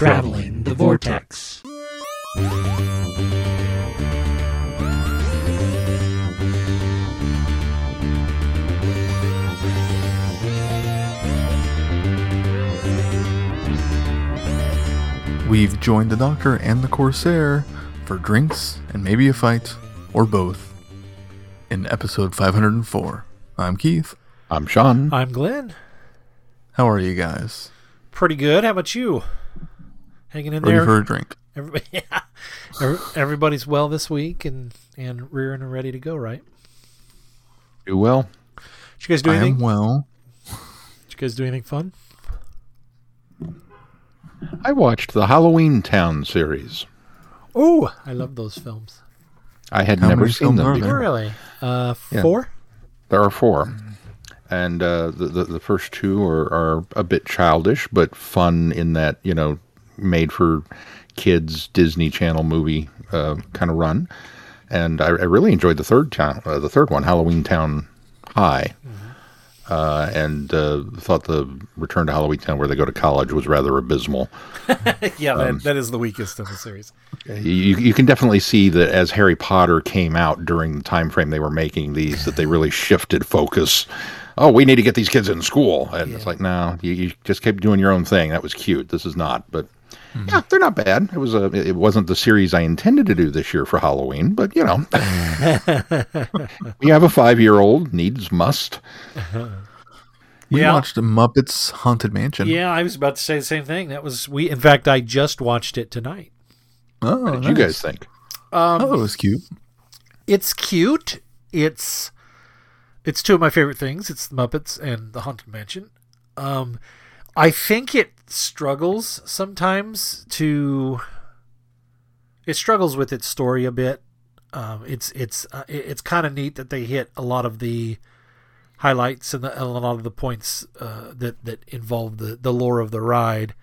Traveling the Vortex. We've joined the Doctor and the Corsair for drinks and maybe a fight, or both, in episode 504. I'm Keith. I'm Sean. I'm Glenn. How are you guys? Pretty good. How about you? Hanging in Ready there. for a drink? Everybody, yeah. Everybody's well this week and and rearing and ready to go, right? Do well. Did you guys do anything? I anything? am well. Did you guys do anything fun? I watched the Halloween Town series. Oh, I love those films. I had How never seen them are before. Really? Uh, Yeah. four? There are four. And uh, the, the the first two are, are a bit childish, but fun in that you know made for kids Disney Channel movie uh, kind of run. And I, I really enjoyed the third town, uh, the third one, Halloween Town High, uh, and uh, thought the Return to Halloween Town, where they go to college, was rather abysmal. yeah, that, that is the weakest of the series. You, you can definitely see that as Harry Potter came out during the time frame they were making these, that they really shifted focus. Oh, we need to get these kids in school, and it's like, no, you, you just keep doing your own thing. That was cute. This is not, but yeah, they're not bad. It was a, it wasn't the series I intended to do this year for Halloween, but you know, you have a five year old needs must. We Yeah. watched Muppets Haunted Mansion. Yeah, I was about to say the same thing. That was we. In fact, I just watched it tonight. Oh, What did nice. you guys think? Oh, it was cute. It's cute. It's it's two of my favorite things. It's the Muppets and the Haunted Mansion. Um, I think it struggles sometimes to. It struggles with its story a bit. Um, it's it's uh, it's kind of neat that they hit a lot of the highlights and, the, and a lot of the points uh, that that involve the the lore of the ride.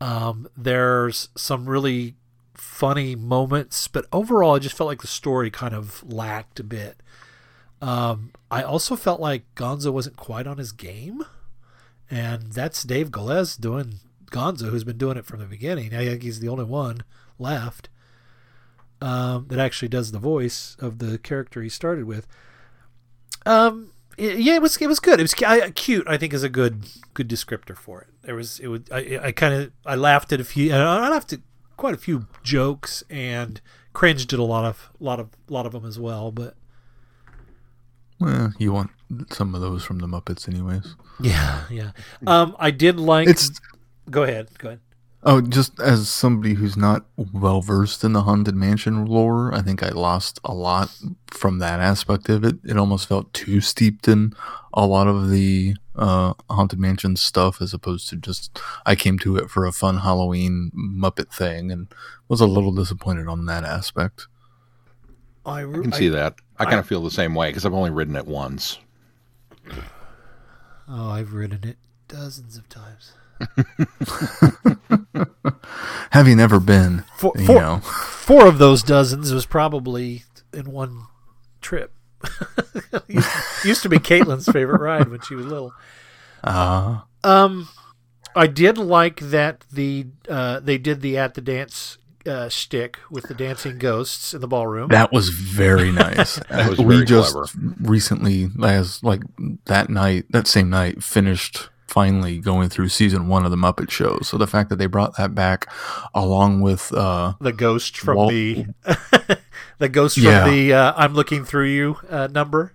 Um, there's some really funny moments, but overall, I just felt like the story kind of lacked a bit. Um, I also felt like Gonzo wasn't quite on his game, and that's Dave Goelz doing Gonzo, who's been doing it from the beginning. I think he's the only one left um, that actually does the voice of the character he started with. Um, it- yeah, it was it was good. It was I, cute. I think is a good good descriptor for it. There was it would I, I kind of I laughed at a few. I laughed at quite a few jokes and cringed at a lot of lot of lot of them as well. But Well, you want some of those from the Muppets, anyways. yeah, yeah. Um, I did like. It's go ahead. Go ahead. oh, just as somebody who's not well versed in the Haunted Mansion lore, I think I lost a lot from that aspect of it. It almost felt too steeped in a lot of the uh, Haunted Mansion stuff, as opposed to just I came to it for a fun Halloween Muppet thing, and was a little disappointed on that aspect. I, I can see that. I kind of feel the same way because I've only ridden it once. Oh, I've ridden it dozens of times. Have you never been, Four, you four, know, four of those dozens was probably in one trip. used, used to be Caitlin's favorite ride when she was little. uh, Um, I did like that the uh, they did the at the dance uh, stick with the dancing ghosts in the ballroom. That was very nice. That was we very just clever. recently, as like that night, that same night, finished finally going through season one of the Muppet Show. So the fact that they brought that back, along with uh, the ghost from Walt- the the ghost from Yeah. the uh, I'm looking through you uh, number.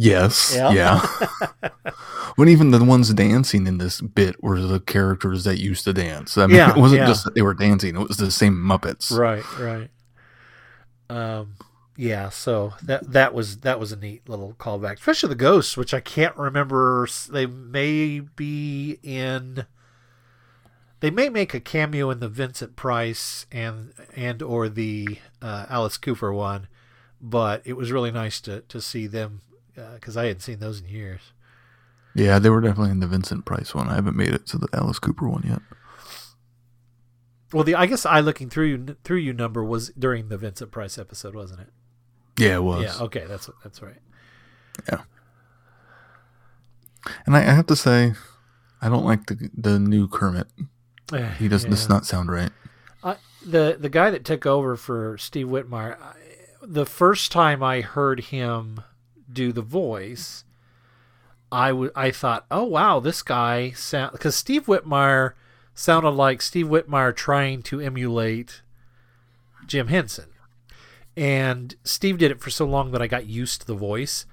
Yes, Yeah. yeah, when even the ones dancing in this bit were the characters that used to dance. I mean, Yeah, it wasn't yeah. just that they were dancing; it was the same Muppets. Right, right. Um, yeah. So that that was that was a neat little callback, especially the ghosts, which I can't remember. They may be in. They may make a cameo in the Vincent Price and and or the uh, Alice Cooper one, but it was really nice to to see them Uh, because I hadn't seen those in years. Yeah, they were definitely in the Vincent Price one. I haven't made it to the Alice Cooper one yet. Well, the I guess I looking through you through you number was during the Vincent Price episode, wasn't it? Yeah, it was. Yeah. Okay, that's that's right. Yeah. And I, I have to say, I don't like the the new Kermit. Eh, he does does not sound right. The the guy that took over for Steve Whitmire, I, the first time I heard him do the voice, I would I thought, oh wow, this guy sound because Steve Whitmire sounded like Steve Whitmire trying to emulate Jim Henson, and Steve did it for so long that I got used to the voice.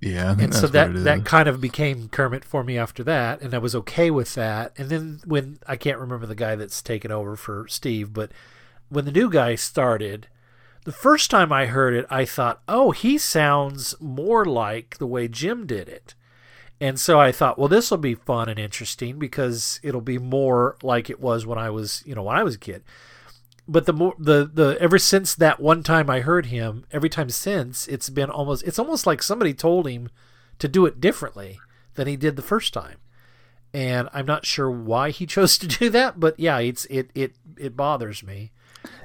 Yeah, and so that that kind of became Kermit for me after that, and I was okay with that. And then when I can't remember the guy that's taken over for Steve, but when the new guy started, the first time I heard it, I thought, "Oh, he sounds more like the way Jim did it." And so I thought, well, this will be fun and interesting because it'll be more like it was when I was, you know, when I was a kid. But the more the the ever since that one time I heard him, every time since it's been almost it's almost like somebody told him to do it differently than he did the first time. And I'm not sure why he chose to do that, but yeah, it's it it it bothers me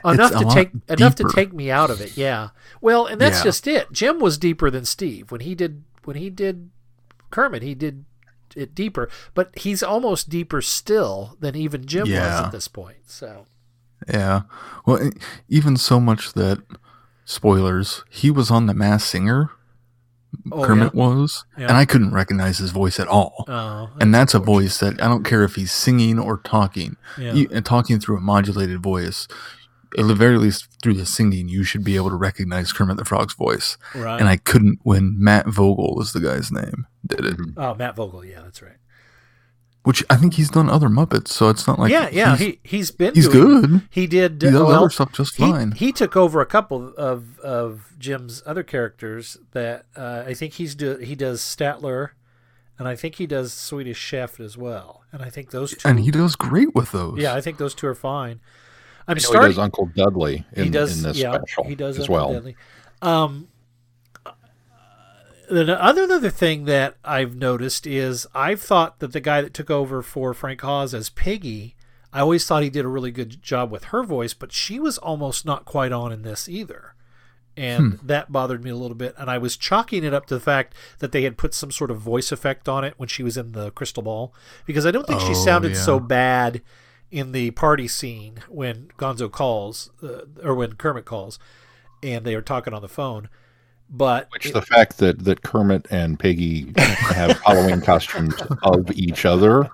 enough to take enough to take me out of it. Yeah. Well, and that's Yeah. just it. Jim was deeper than Steve when he did when he did Kermit. He did it deeper, but he's almost deeper still than even Jim was at this point. So Yeah. Well, even so much that spoilers, he was on the Masked Singer. Oh, Kermit was, Yeah. and I couldn't recognize his voice at all. Oh, and that's a voice that I don't care if he's singing or talking, Yeah. you, and talking through a modulated voice. At the very least, through the singing, you should be able to recognize Kermit the Frog's voice. right. And I couldn't when Matt Vogel was the guy's name did it, oh, Matt Vogel. Yeah, that's right. which I think he's done other Muppets, so it's not like yeah, yeah. he's- He he's been he's doing- good. He did. He does well, other stuff just he, fine. He took over a couple of of Jim's other characters that uh, I think he's do, he does Statler, and I think he does Swedish Chef as well. And I think those two. and he does great with those. yeah, I think those two are fine. I'm I know he does Uncle Dudley in, he does. in this yeah, special he does as Uncle well. Deadly. Um, the other other thing that I've noticed is I've thought that the guy that took over for Frank Oz as Piggy, I always thought he did a really good job with her voice, but she was almost not quite on in this either. And that bothered me a little bit. And I was chalking it up to the fact that they had put some sort of voice effect on it when she was in the crystal ball. Because I don't think she Oh, sounded yeah. so bad in the party scene when Gonzo calls, uh, or when Kermit calls, and they are talking on the phone. But Which the fact that, that Kermit and Piggy have Halloween costumes of each other.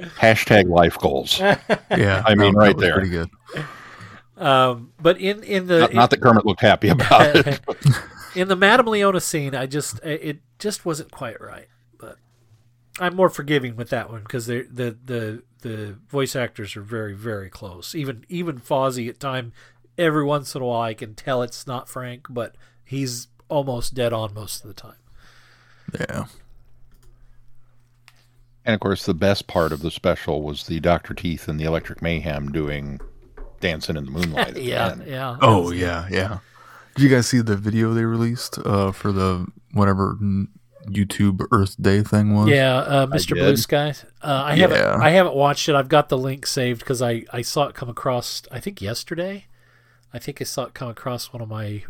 Hashtag life goals. yeah. I mean, that right there. Pretty good. um, but in in the Not, not that Kermit looked happy about it. in the Madame Leota scene, I just it just wasn't quite right. But I'm more forgiving with that one because the the the the voice actors are very very close. Even even Fozzie at time, every once in a while I can tell it's not Frank, but he's almost dead on most of the time. Yeah. And of course, the best part of the special was the Dr. Teeth and the Electric Mayhem doing Dancing in the Moonlight. at the Yeah, yeah. Oh yeah, yeah. Did you guys see the video they released uh, for the whatever n- YouTube Earth Day thing was? Yeah, uh, Mr. Blue Sky. Uh, I haven't. I haven't watched it. I've got the link saved because I, I saw it come across. I think yesterday. I think I saw it come across one of my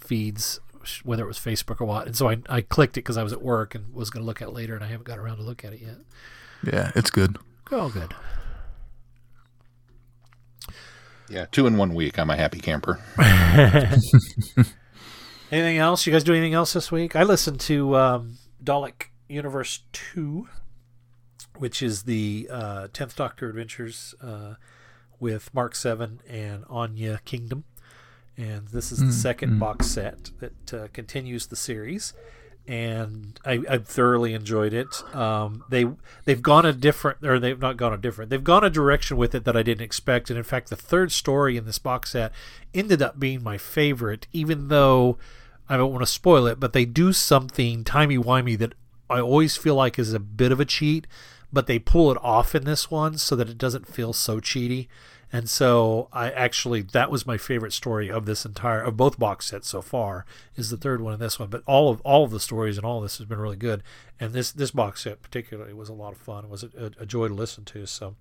feeds, whether it was Facebook or what. And so I, I clicked it because I was at work and was going to look at it later, and I haven't got around to look at it yet. Yeah, it's good. Oh, good. Yeah, two in one week. I'm a happy camper. Anything else? You guys do anything else this week? I listened to um, Dalek Universe Two, which is the uh, Tenth Doctor Adventures uh, with Mark Seven and Anya Kingdom, and this is the second box set that uh, continues the series. And I, I thoroughly enjoyed it. Um, they they've gone a different, or they've not gone a different. They've gone a direction with it that I didn't expect. And in fact, the third story in this box set ended up being my favorite, even though I don't want to spoil it. But they do something timey wimey that I always feel like is a bit of a cheat, but they pull it off in this one so that it doesn't feel so cheaty. And so I actually that was my favorite story of this entire of both box sets so far is the third one and this one. But all of all of the stories and all this has been really good. And this this box set particularly was a lot of fun. It was a, a joy to listen to. So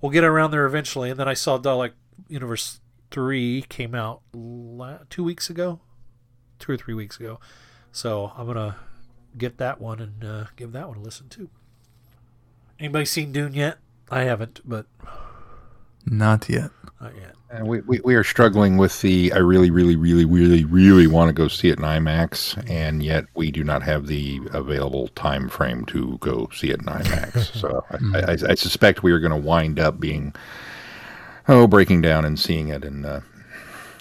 we'll get around there eventually. And then I saw Dalek Universe three came out la- two weeks ago, two or three weeks ago. So I'm gonna get that one and uh, give that one a listen too. Anybody seen Dune yet? I haven't, but Not yet. not yet. And we, we, we are struggling with the I really, really, really, really, really want to go see it in IMAX, and yet we do not have the available time frame to go see it in IMAX. so I, I, I suspect we are going to wind up being oh breaking down and seeing it in uh,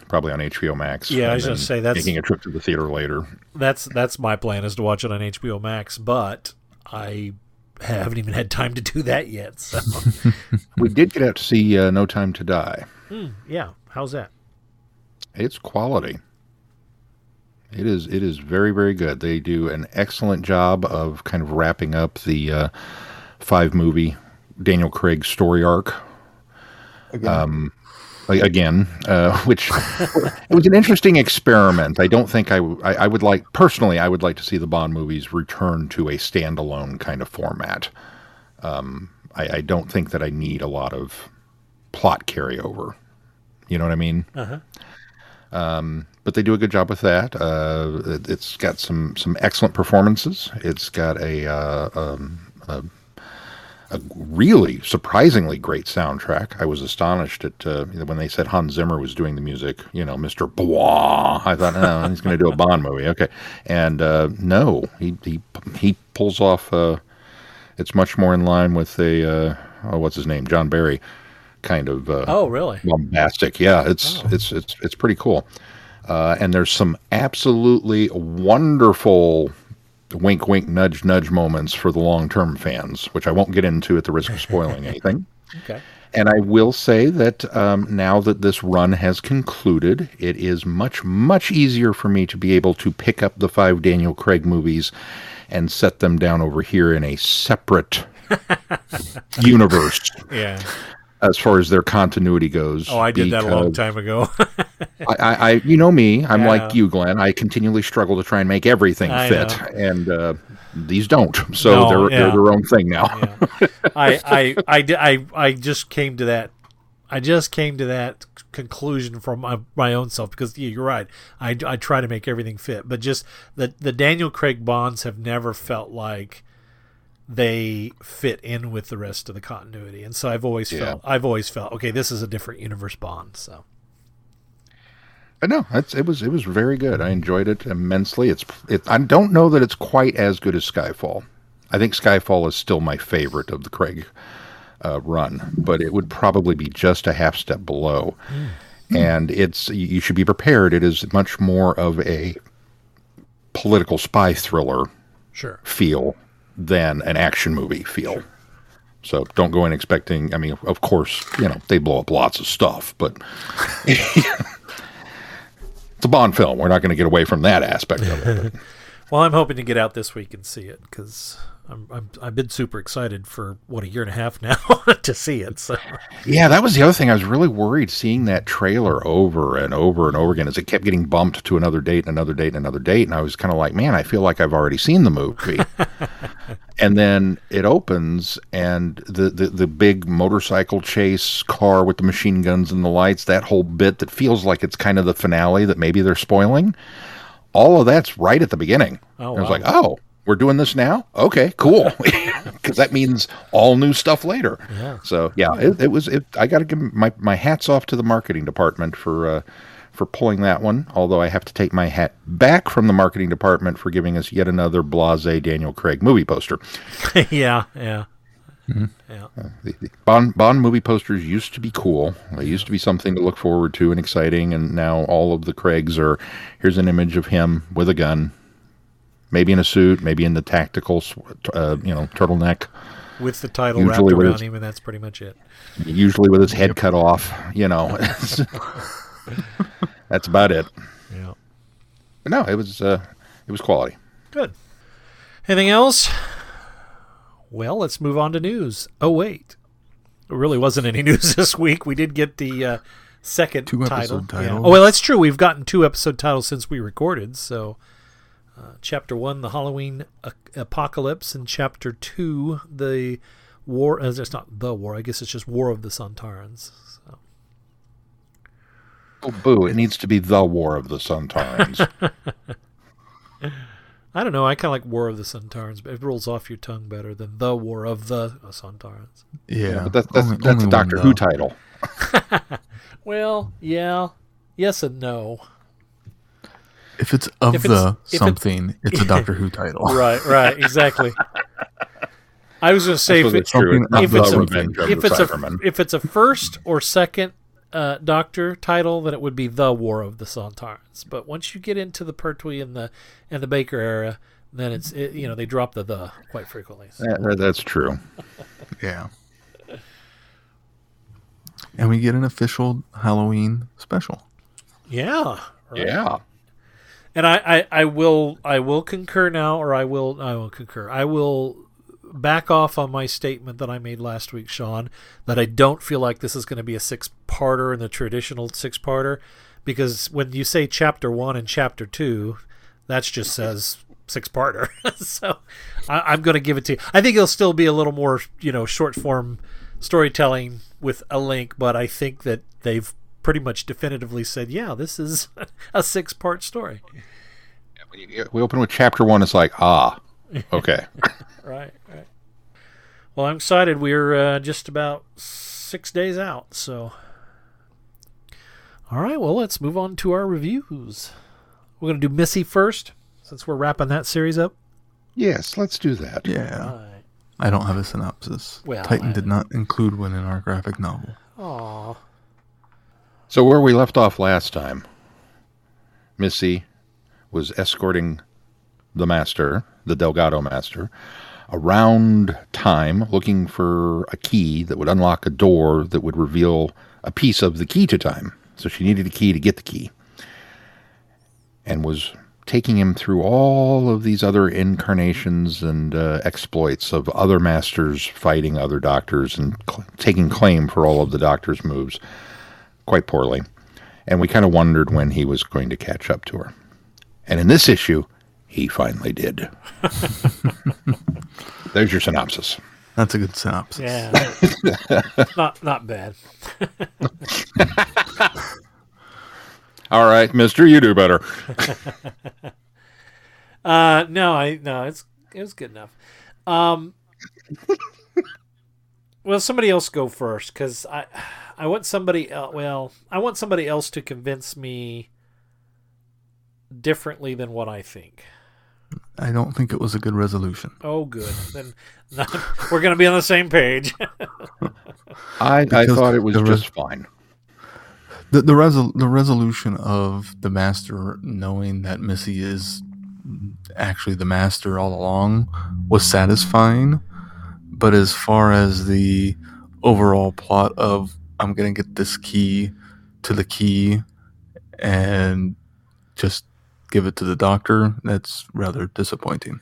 probably on HBO Max. Yeah, I and was gonna say, that's- making a trip to the theater later. That's that's my plan is to watch it on HBO Max, but I haven't even had time to do that yet. So we did get out to see uh, No Time to Die. yeah, how's that? It's quality. It is. It is very, very good. They do an excellent job of kind of wrapping up the uh, five movie Daniel Craig story arc. Um, a- again, uh, which it was an interesting experiment. I don't think I, w- I- I would like personally. I would like to see the Bond movies return to a standalone kind of format. Um, I, I don't think that I need a lot of plot carryover. You know what I mean? Uh-huh. but they do a good job with that. Uh, it, it's got some some excellent performances. It's got a, uh, um, a really surprisingly great soundtrack. I was astonished at uh, when they said Hans Zimmer was doing the music. You know, Mister Bois. I thought, oh, he's going to do a Bond movie. Okay, and uh, no, he he he pulls off. Uh, it's much more in line with a uh, oh, what's his name, John Barry, kind of. Uh, Oh, really? bombastic. Yeah, it's it's it's it's pretty cool. Uh, and there's some absolutely wonderful wink, wink, nudge, nudge moments for the long term fans, which I won't get into at the risk of spoiling anything. Okay. And I will say that um, now that this run has concluded, it is much, much easier for me to be able to pick up the five Daniel Craig movies and set them down over here in a separate universe Yeah. As far as their continuity goes. Oh, I did that a long time ago. I, I, I, you know me. I'm Yeah. like you, Glenn. I continually struggle to try and make everything I fit, know. and uh, these don't. So No, they're yeah. they're their own thing now. Yeah. I, I, I, I, I just came to that. I just came to that conclusion from my, my own self because yeah, you're right. I, I try to make everything fit, but just the the Daniel Craig Bonds have never felt like they fit in with the rest of the continuity, and so I've always Yeah. felt I've always felt okay. This is a different universe Bond. So But no, it's, it was it was very good. I enjoyed it immensely. It's it, I don't know that it's quite as good as Skyfall. I think Skyfall is still my favorite of the Craig uh, run, but it would probably be just a half step below. And it's you you should be prepared. It is much more of a political spy thriller sure. feel than an action movie feel. So don't go in expecting. I mean, of course, you know they blow up lots of stuff, but it's a Bond film. We're not going to get away from that aspect of it. Well, I'm hoping to get out this week and see it because I'm, I'm I've been super excited for what a year and a half now to see it. So yeah, that was the other thing. I was really worried seeing that trailer over and over and over again as it kept getting bumped to another date and another date and another date, and I was kind of like, man, I feel like I've already seen the movie. And then it opens and the, the the big motorcycle chase car with the machine guns and the lights that whole bit that feels like it's kind of the finale that maybe they're spoiling all of that's right at the beginning. Oh, i was like oh we're doing this now? Okay cool. Because that means all new stuff later. Yeah. so yeah it, it was it, i gotta give my, my hats off to the marketing department for uh for pulling that one although i have to take my hat back from the marketing department for giving us yet another blase daniel craig movie poster yeah, yeah, yeah. the, the Bond Bond movie posters used to be cool. They used to be something to look forward to and exciting, and now all of the Craigs are. Here's an image of him with a gun, maybe in a suit, maybe in the tactical, uh, you know, turtleneck. With the title Usually wrapped around his- him, and that's pretty much it. Usually with his head cut off. You know, that's about it. Yeah. But no, it was uh, it was quality. Good. Anything else? Well, let's move on to news. Oh wait, there really wasn't any news this week. We did get the uh, second Two title. episode Yeah. Oh well, that's true. We've gotten two episode titles since we recorded. So, uh, chapter one, the Halloween a- apocalypse, and chapter two, the war. Uh, it's not the war. I guess it's just War of the Sontarans. So. Oh, boo! It needs to be the War of the Sontarans. I don't know. I kind of like War of the Sontarans, but it rolls off your tongue better than the War of the Sontarans. Yeah, but that's that's, only- that's only a one, Doctor Who title. Well, yeah, yes and no. If it's of If the if it- something, it's a Doctor Who title. Right, right, exactly. I was going to say if, it, it's true. something It's if it's a- if it's a if it's a first or second uh, Doctor title, then it would be the War of the Sontarans. But once you get into the Pertwee and the and the Baker era, then it's it, you know they drop the the quite frequently. So- that- that's true. Yeah. And we get an official Halloween special. yeah, right. Yeah. And I, I, I will I will concur now, or I will I will concur. I will back off on my statement that I made last week, Sean, that I don't feel like this is going to be a six parter in the traditional six parter, because when you say chapter one and chapter two, that just says six parter. so I, I'm going to give it to you. I think it'll still be a little more you know short form storytelling with a link, but I think that they've pretty much definitively said, yeah, this is a six part story. We open with chapter one. It's like, ah, okay. Right, right. Well, I'm excited. We're uh, just about six days out, so. All right, well, let's move on to our reviews. We're going to do Missy first, since we're wrapping that series up. yes, let's do that. Yeah. Right. I don't have a synopsis. Well, Titan I- did not include one in our graphic novel. Aw. So where we left off last time, Missy was escorting the master, the Delgado master, around time looking for a key that would unlock a door that would reveal a piece of the key to time. So she needed a key to get the key. And was taking him through all of these other incarnations and uh, exploits of other masters fighting other doctors and cl- taking claim for all of the doctor's moves quite poorly. And we kind of wondered when he was going to catch up to her. And in this issue, he finally did. There's your synopsis. That's a good synopsis. Yeah. not not bad. All right, mister, you do better. Uh, no, I no, it's it was good enough. Um, well, somebody else go first because I I want somebody el well I want somebody else to convince me differently than what I think. I don't think it was a good resolution. Oh, good. then not, we're gonna be on the same page. I, I thought it was res- just fine. The the, resol- the resolution of the master knowing that Missy is actually the master all along was satisfying, but as far as the overall plot of I'm gonna get this key to the key and just give it to the doctor, that's rather disappointing.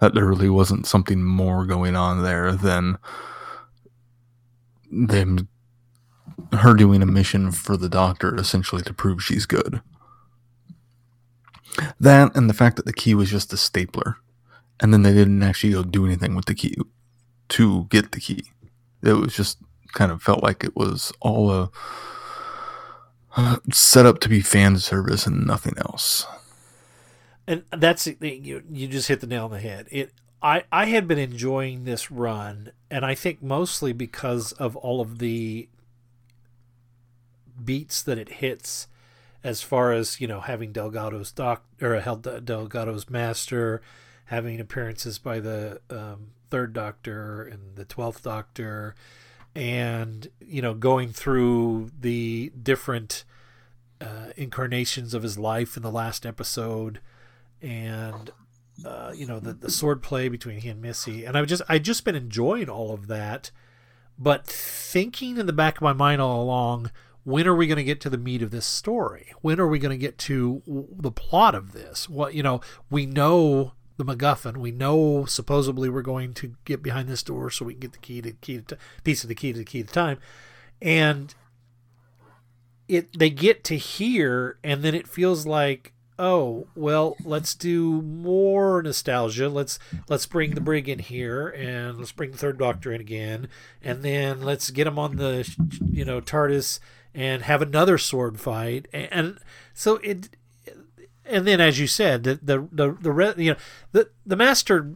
That there really wasn't something more going on there than them her doing a mission for the doctor essentially to prove she's good. That and the fact that the key was just a stapler. And then they didn't actually go do anything with the key to get the key. It was just kind of felt like it was all a set up to be fan service and nothing else. and that's you you just hit the nail on the head. It I I had been enjoying this run, and I think mostly because of all of the beats that it hits, as far as you know, having Delgado's doc or held Delgado's master, having appearances by the um, third Doctor and the twelfth Doctor, and you know, going through the different uh, incarnations of his life in the last episode and uh, you know the the sword play between he and Missy, and I've just I just been enjoying all of that, but thinking in the back of my mind all along, when are we going to get to the meat of this story? When are we going to get to the plot of this? What you know, we know the MacGuffin. We know supposedly we're going to get behind this door so we can get the key to key to piece of the key to the key to time, and it they get to here and then it feels like oh well let's do more nostalgia. Let's let's bring the brig in here and let's bring the third doctor in again. And then let's get him on the you know tardis and have another sword fight. And, and so it and then as you said, the the the, the re, you know the the master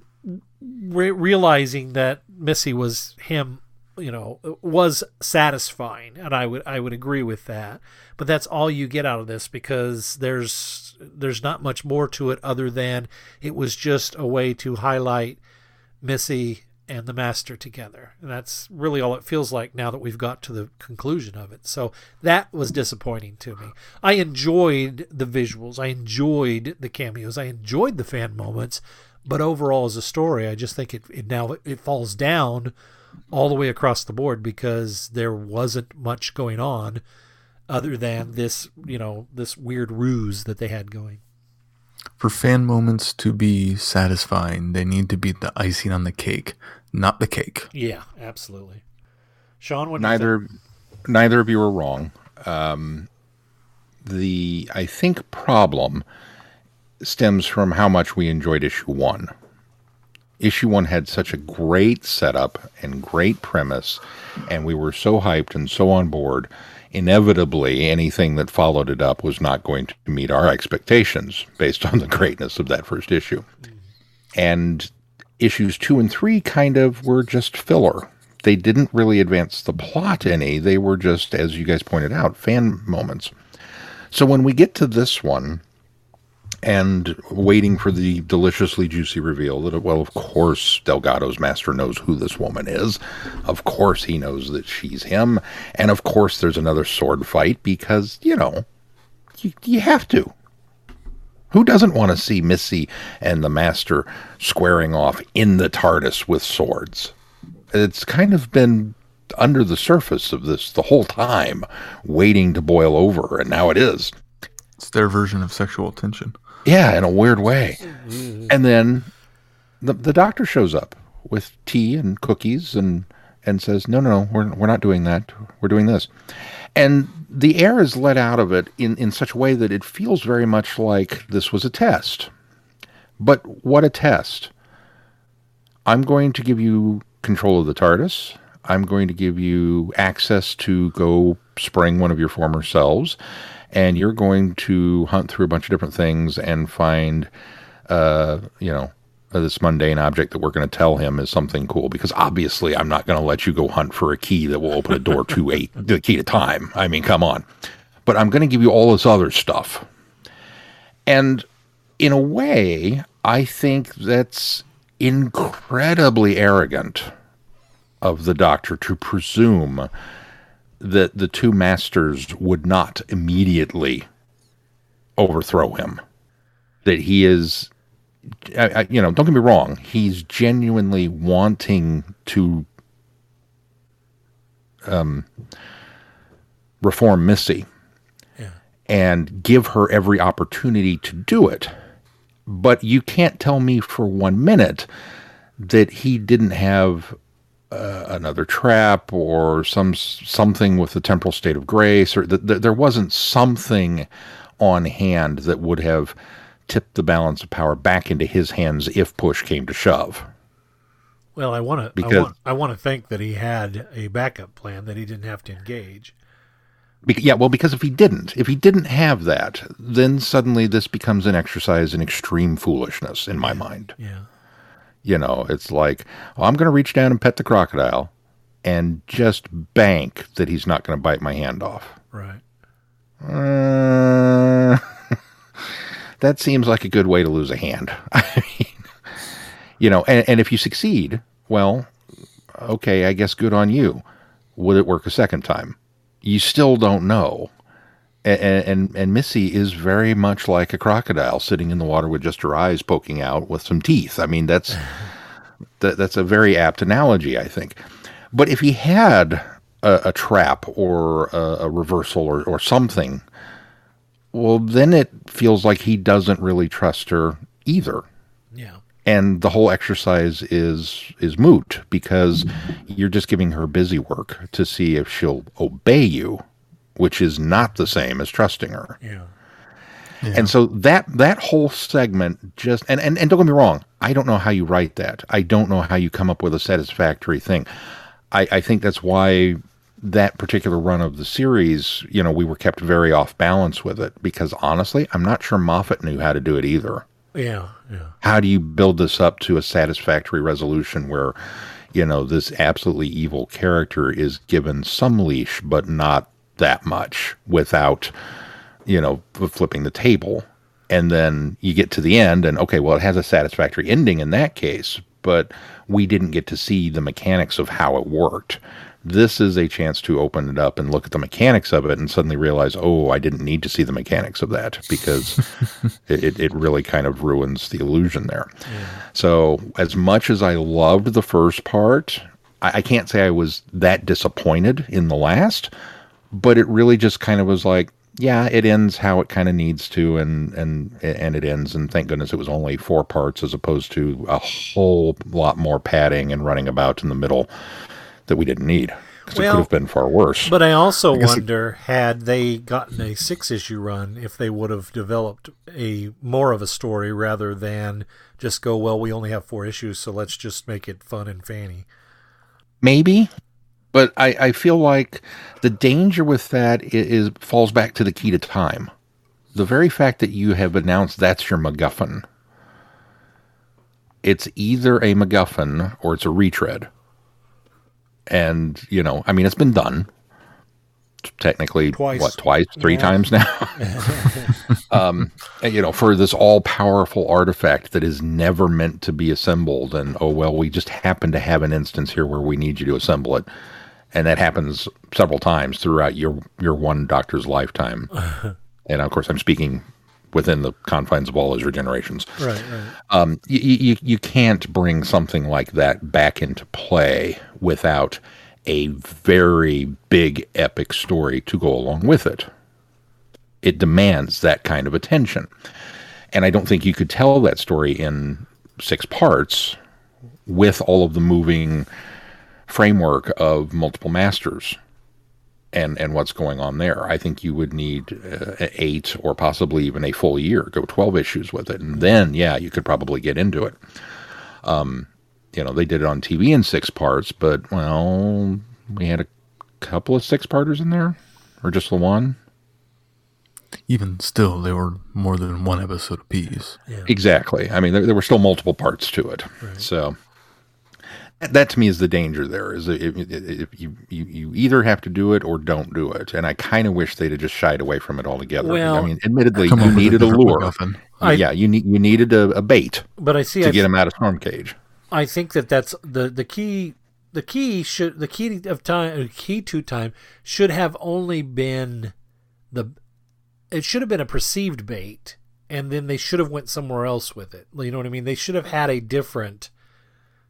re- realizing that Missy was him, you know, was satisfying, and I would I would agree with that. But that's all you get out of this because there's there's not much more to it other than it was just a way to highlight Missy and the master together. And that's really all it feels like now that we've got to the conclusion of it. So that was disappointing to me. I enjoyed the visuals, I enjoyed the cameos, I enjoyed the fan moments, but overall as a story, I just think it, it now it falls down all the way across the board because there wasn't much going on other than this, you know, this weird ruse that they had going. For fan moments to be satisfying, they need to be the icing on the cake, not the cake. Yeah, absolutely. Sean, what neither neither of you are wrong. Um, the I think problem stems from how much we enjoyed issue one. Issue one had such a great setup and great premise, and we were so hyped and so on board. Inevitably, anything that followed it up was not going to meet our expectations based on the greatness of that first issue. And issues two and three kind of were just filler. They didn't really advance the plot any. They were just, as you guys pointed out, fan moments. So when we get to this one, and waiting for the deliciously juicy reveal that, well, of course, Delgado's master knows who this woman is. Of course, he knows that she's him. And of course, there's another sword fight because, you know, you, you have to. Who doesn't want to see Missy and the master squaring off in the TARDIS with swords? It's kind of been under the surface of this the whole time, waiting to boil over, and now it is. It's their version of sexual tension. Yeah, in a weird way. Mm-hmm. And then the the doctor shows up with tea and cookies and and says, "No, no, no, we're we're not doing that. We're doing this." And the air is let out of it in in such a way that it feels very much like this was a test. But what a test. I'm going to give you control of the TARDIS. I'm going to give you access to go spring one of your former selves and you're going to hunt through a bunch of different things and find, uh, you know, this mundane object that we're going to tell him is something cool. Because obviously, I'm not going to let you go hunt for a key that will open a door to eight, the key to time. I mean, come on. But I'm going to give you all this other stuff. And in a way, I think that's incredibly arrogant of the doctor to presume that the two masters would not immediately overthrow him. That he is, I, I, you know, don't get me wrong, he's genuinely wanting to um, reform Missy Yeah. and give her every opportunity to do it. But you can't tell me for one minute that he didn't have uh, another trap or some something with the temporal state of grace, or that th- there wasn't something on hand that would have tipped the balance of power back into his hands if push came to shove. Well, I want to. I Because- want. I want to think that he had a backup plan that he didn't have to engage. Bec- yeah, well, because if he didn't, if he didn't have that, then suddenly this becomes an exercise in extreme foolishness in my mind. Yeah. You know, it's like, oh, I'm going to reach down and pet the crocodile and just bank that he's not going to bite my hand off. Right. Uh, that seems like a good way to lose a hand. I mean, you know, and, and if you succeed, well, okay, I guess good on you. Would it work a second time? You still don't know. And, and and Missy is very much like a crocodile sitting in the water with just her eyes poking out with some teeth. I mean, that's that, that's a very apt analogy, I think. But if he had a, a trap or a, a reversal or, or something, well, then it feels like he doesn't really trust her either. Yeah. And the whole exercise is is moot because you're just giving her busy work to see if she'll obey you, which is not the same as trusting her. Yeah. And so that that whole segment just and, and and don't get me wrong, I don't know how you write that. I don't know how you come up with a satisfactory thing. I, I think that's why that particular run of the series, you know, we were kept very off balance with it because honestly, I'm not sure Moffat knew how to do it either. Yeah, yeah. How do you build this up to a satisfactory resolution where, you know, this absolutely evil character is given some leash, but not that much without, you know, flipping the table? And then you get to the end, and okay, well, it has a satisfactory ending in that case, but we didn't get to see the mechanics of how it worked. This is a chance to open it up and look at the mechanics of it and suddenly realize, oh, I didn't need to see the mechanics of that because it, it really kind of ruins the illusion there. Yeah. So, as much as I loved the first part, I, I can't say I was that disappointed in the last, but it really just kind of was like, yeah, it ends how it kind of needs to, and and and it ends. And thank goodness it was only four parts as opposed to a whole lot more padding and running about in the middle that we didn't need. Because well, it could have been far worse. But I also I wonder, it, had they gotten a six issue run, if they would have developed a more of a story rather than just go, well, we only have four issues, so let's just make it fun and fanny. Maybe, but I, I feel like the danger with that is, is falls back to the key to time. The very fact that you have announced that's your MacGuffin, it's either a MacGuffin or it's a retread. And, you know, I mean, it's been done technically twice. what twice three yeah. times now um you know for this all powerful artifact that is never meant to be assembled and oh well we just happen to have an instance here where we need you to assemble it and that happens several times throughout your your one doctor's lifetime. and of course, I'm speaking within the confines of all his regenerations. Right, right. Um, you, you you can't bring something like that back into play without a very big epic story to go along with it. It demands that kind of attention. And I don't think you could tell that story in six parts with all of the moving framework of multiple masters and and what's going on there. I think you would need uh, eight or possibly even a full year, go twelve issues with it, and then yeah, you could probably get into it. Um, you know, they did it on TV in six parts, but well, we had a couple of six parters in there, or just the one. Even still, they were more than one episode apiece. Yeah. Exactly. I mean, there, there, were still multiple parts to it. Right. So, that to me is the danger there is if, if you, you, you either have to do it or don't do it. And i kind of wish they'd have just shied away from it altogether. Well, i mean admittedly you needed a, a lure. I, yeah you need you needed a, a, bait but i see to I, get him out of storm cage. I think that that's the the key the key should the key of time uh, key to time should have only been the it should have been a perceived bait and then they should have went somewhere else with it. You know what i mean? They should have had a different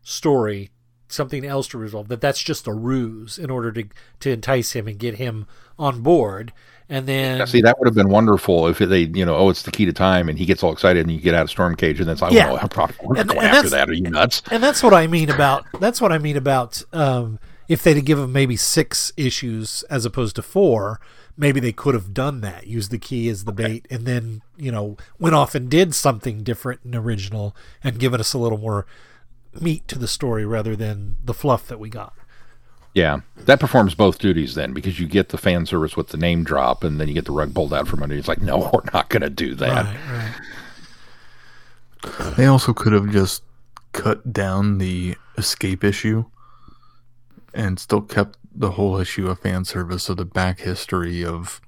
story something else to resolve that that's just a ruse in order to to entice him and get him on board and then yeah, see that would have been wonderful if they you know oh it's the key to time and he gets all excited and you get out of storm cage and then it's like yeah. oh probably we're and, and after that are you nuts and that's what i mean about that's what i mean about um, if they'd give him maybe six issues as opposed to four maybe they could have done that used the key as the okay. bait and then you know went off and did something different and original and given us a little more meat to the story rather than the fluff that we got. Yeah, that performs both duties then because you get the fan service with the name drop and then you get the rug pulled out from under you. It's like, no, we're not going to do that. Right, right. They also could have just cut down the escape issue and still kept the whole issue of fan service of the back history of,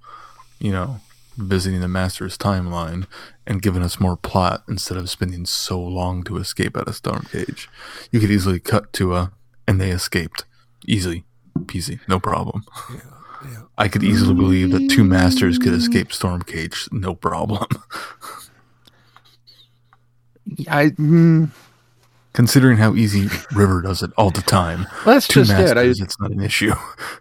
you know, visiting the Master's timeline and giving us more plot instead of spending so long to escape out of Storm Cage. You could easily cut to a, and they escaped. Easily. Peasy. No problem. Yeah, yeah. I could easily believe that two Masters could escape Storm Cage. No problem. I. Mm, Considering how easy River does it all the time, well, that's Two just it. I, it's not an issue.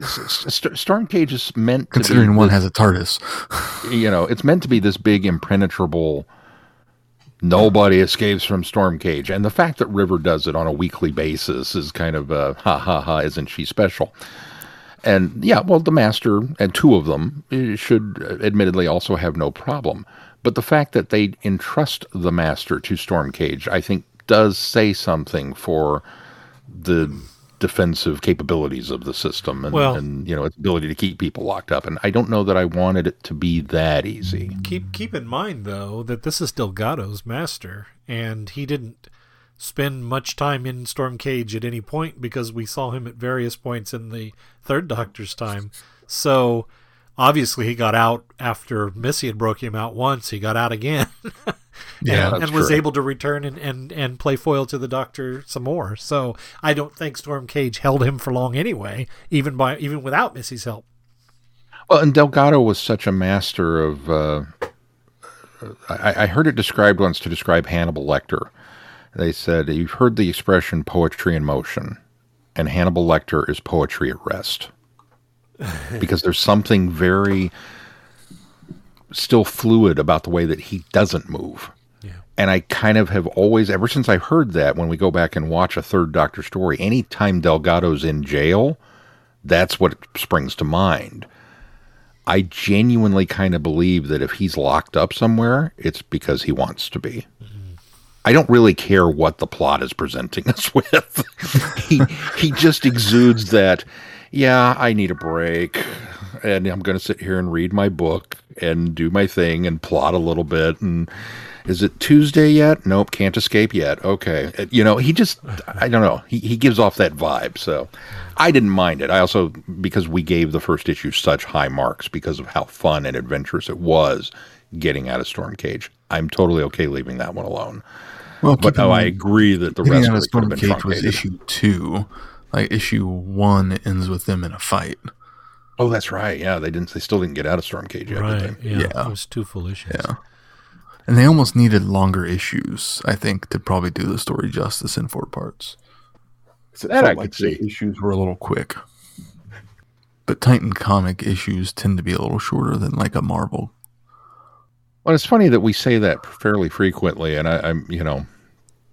Storm Cage is meant considering one this, has a TARDIS. You know, it's meant to be this big impenetrable. Nobody escapes from Storm Cage, and the fact that River does it on a weekly basis is kind of a ha ha ha. Isn't she special? And yeah, well, the Master and two of them eh, should admittedly also have no problem. But the fact that they entrust the Master to Storm Cage, I think, does say something for the defensive capabilities of the system and, Well- and you know its ability to keep people locked up. And I don't know that I wanted it to be that easy. Keep keep in mind though that this is Delgado's master, and he didn't spend much time in Storm Cage at any point because we saw him at various points in the Third Doctor's time. So obviously he got out after Missy had broke him out once. He got out again. Yeah, and, that's and was able to return and, and, and play foil to the Doctor some more. So I don't think Stormcage held him for long anyway, even by even without Missy's help. Well, and Delgado was such a master of. Uh, I, I heard it described once to describe Hannibal Lecter. They said you've heard the expression "poetry in motion," and Hannibal Lecter is poetry at rest, because there's something very still fluid about the way that he doesn't move. Yeah. And I kind of have always, ever since I heard that, when we go back and watch a third Doctor story, anytime Delgado's in jail, that's what springs to mind. I genuinely kind of believe that if he's locked up somewhere, it's because he wants to be. Mm-hmm. I don't really care what the plot is presenting us with. he he just exudes that, yeah, I need a break, and I'm going to sit here and read my book and do my thing and plot a little bit. And is it Tuesday yet? Nope, can't escape yet. Okay, you know, he just I don't know. He he gives off that vibe, so I didn't mind it. I also because we gave the first issue such high marks because of how fun and adventurous it was getting out of Stormcage. I'm totally okay leaving that one alone. Well, But no, oh, I agree that the rest of it could have Storm been Cage was issue two. Like issue one ends with them in a fight. Oh, that's right. Yeah, they didn't. They still didn't get out of Stormcage yet, did they? Yeah. Yeah. It was two full issues. Yeah. And they almost needed longer issues, I think, to probably do the story justice in four parts. So That felt I could the see. Issues were a little quick. But Titan comic issues tend to be a little shorter than like a Marvel. Well, it's funny that we say that fairly frequently, and I, I'm, you know,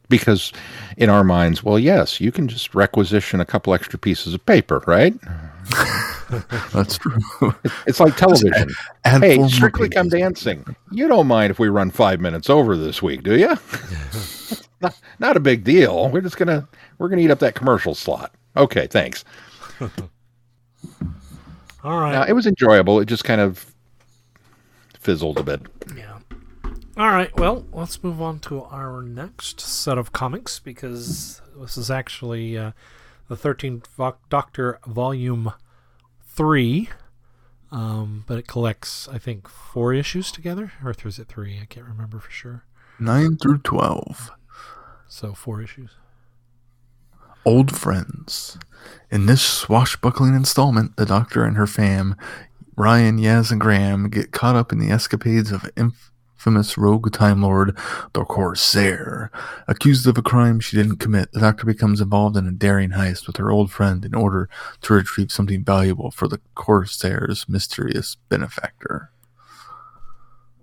because in our minds, well, yes, you can just requisition a couple extra pieces of paper, right? That's true. It's like television. Add hey, four Strictly Come pages. Dancing. You don't mind if we run five minutes over this week, do you? not, not a big deal. We're just gonna we're gonna eat up that commercial slot. Okay, thanks. All right. Now, it was enjoyable. It just kind of fizzled a bit. All right. Well, let's move on to our next set of comics because this is actually uh, the 13th Vo- Doctor Volume 3. Um, but it collects, I think, four issues together. Or is it three? I can't remember for sure. 9 through 12. So, four issues. Old friends. In this swashbuckling installment, the Doctor and her fam, Ryan, Yaz, and Graham, get caught up in the escapades of infamous rogue Time Lord, the Corsair. Accused of a crime she didn't commit, the Doctor becomes involved in a daring heist with her old friend in order to retrieve something valuable for the Corsair's mysterious benefactor.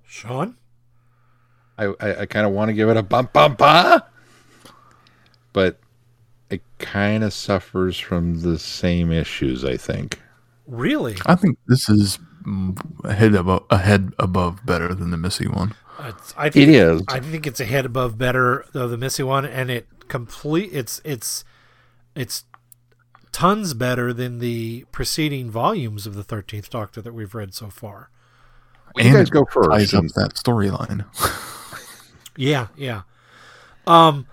Sean? I, I, I kind of want to give it a bump, bump, bump, but it kind of suffers from the same issues. I think. Really? I think this is a head above, a head above better than the Missy one. It's, I think It is. I think it's a head above better of the Missy one, and it complete. It's it's it's tons better than the preceding volumes of the Thirteenth Doctor that we've read so far. Well, you And guys go it Ties up that storyline. Yeah, yeah. Um,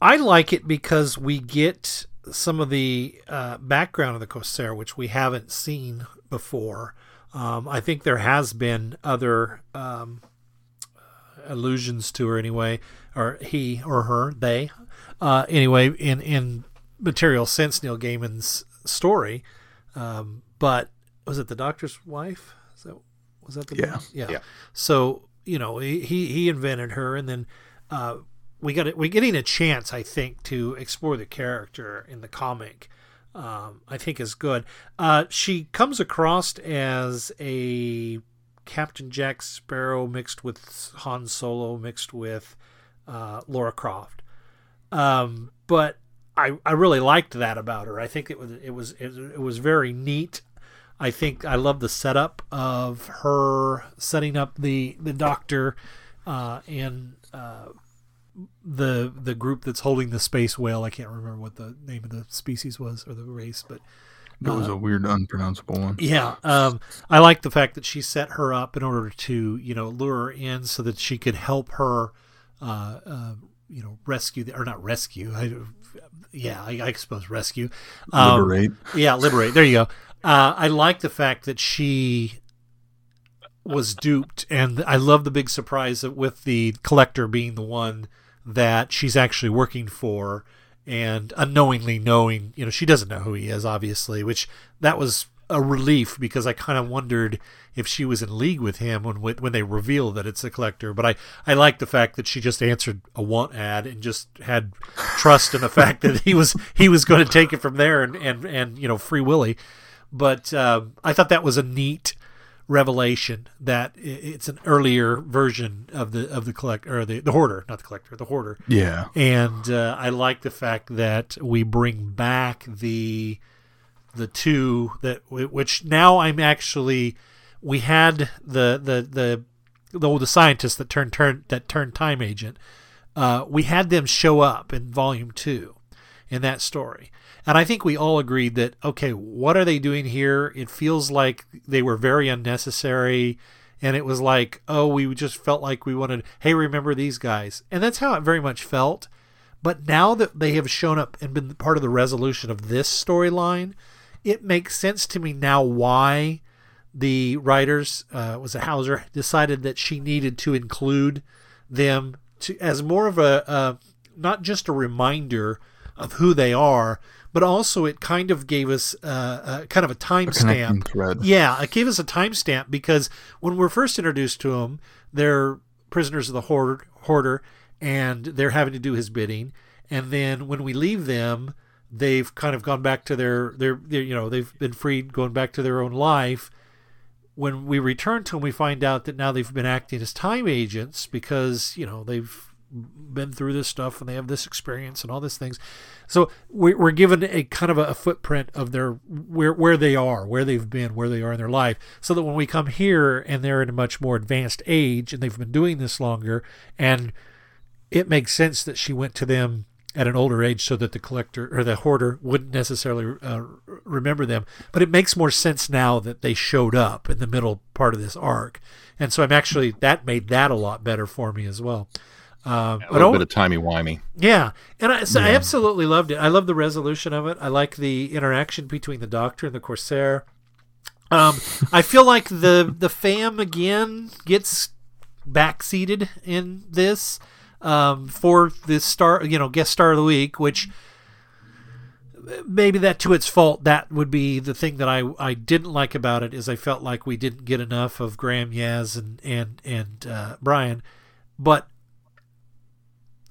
I like it because we get some of the uh, background of the Corsair, which we haven't seen before. Um, I think there has been other um, allusions to her anyway, or he or her, they. Uh, anyway, in in material since Neil Gaiman's story, um, but was it the Doctor's wife? Is that was that the Yeah. yeah. Yeah. So you know he he he invented her, and then uh, we got it. We're getting a chance, I think, to explore the character in the comic. Um, I think is good. Uh, she comes across as a Captain Jack Sparrow mixed with Han Solo mixed with uh, Lara Croft. Um, but I, I really liked that about her. I think it was it was it, was very neat. I think I love the setup of her setting up the the doctor uh, and uh, the the group that's holding the space whale. I can't remember what the name of the species was or the race, but It was a weird, unpronounceable one. yeah, um, I like the fact that she set her up in order to you know lure her in so that she could help her, uh, uh, you know, rescue the, or not rescue. I, yeah, I, I suppose rescue. Um, Liberate. yeah, liberate. There you go. Uh, I like the fact that she was duped, and I love the big surprise that with the collector being the one that she's actually working for, and unknowingly knowing, you know, she doesn't know who he is, obviously, which that was a relief because I kind of wondered if she was in league with him when when they reveal that it's a collector. But I I like the fact that she just answered a want ad and just had trust in the fact that he was he was going to take it from there and and and you know free Willy. But uh, I thought that was a neat revelation that it's an earlier version of the of the collector or the, the hoarder, not the collector, the hoarder. Yeah. And uh, I like the fact that we bring back the the two that which now I'm actually we had the the the the, the scientists that turned turn that turned time agent. Uh, we had them show up in volume two in that story. And I think we all agreed that, okay, what are they doing here? It feels like they were very unnecessary. And it was like, oh, we just felt like we wanted, hey, remember these guys. And that's how it very much felt. But now that they have shown up and been part of the resolution of this storyline, it makes sense to me now why the writers, uh, was it Houser, decided that she needed to include them to as more of a, uh, not just a reminder of who they are, but also it kind of gave us uh, a kind of a timestamp. Yeah, it gave us a timestamp because when we're first introduced to them, they're prisoners of the hoard, hoarder, and they're having to do his bidding. And then when we leave them, they've kind of gone back to their their, their you know they've been freed, going back to their own life. When we return to them, we find out that now they've been acting as time agents because you know they've been through this stuff and they have this experience and all these things. So we- we're given a kind of a, a footprint of their where where they are, where they've been, where they are in their life, so that when we come here and they're in a much more advanced age and they've been doing this longer, and it makes sense that she went to them at an older age so that the collector or the hoarder wouldn't necessarily uh, remember them. But it makes more sense now that they showed up in the middle part of this arc, and so I'm actually that made that a lot better for me as well. Uh, A little bit of timey wimey. yeah, and I, so I absolutely loved it. I love the resolution of it. I like the interaction between the Doctor and the Corsair. Um, I feel like the the fam again gets backseated in this um, for the star, you know, guest star of the week, which maybe that to its fault. That would be the thing that I I didn't like about it is I felt like we didn't get enough of Graham Yaz and and and uh, Brian, but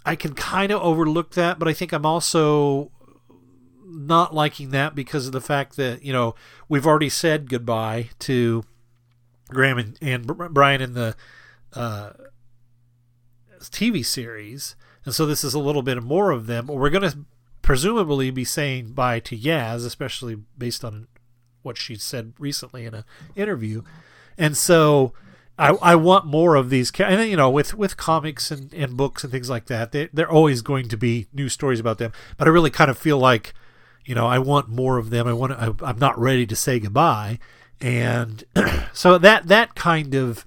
I can kind of overlook that, but I think I'm also not liking that because of the fact that you know we've already said goodbye to Graham and, and Brian in the uh, TV series, and so this is a little bit more of them. But we're going to presumably be saying bye to Yaz, especially based on what she said recently in an interview, and so. I, I want more of these, and you know, with, with comics and, and books and things like that, they, they're always going to be new stories about them. But I really kind of feel like, you know, I want more of them. I want, I, I'm not ready to say goodbye, and so that that kind of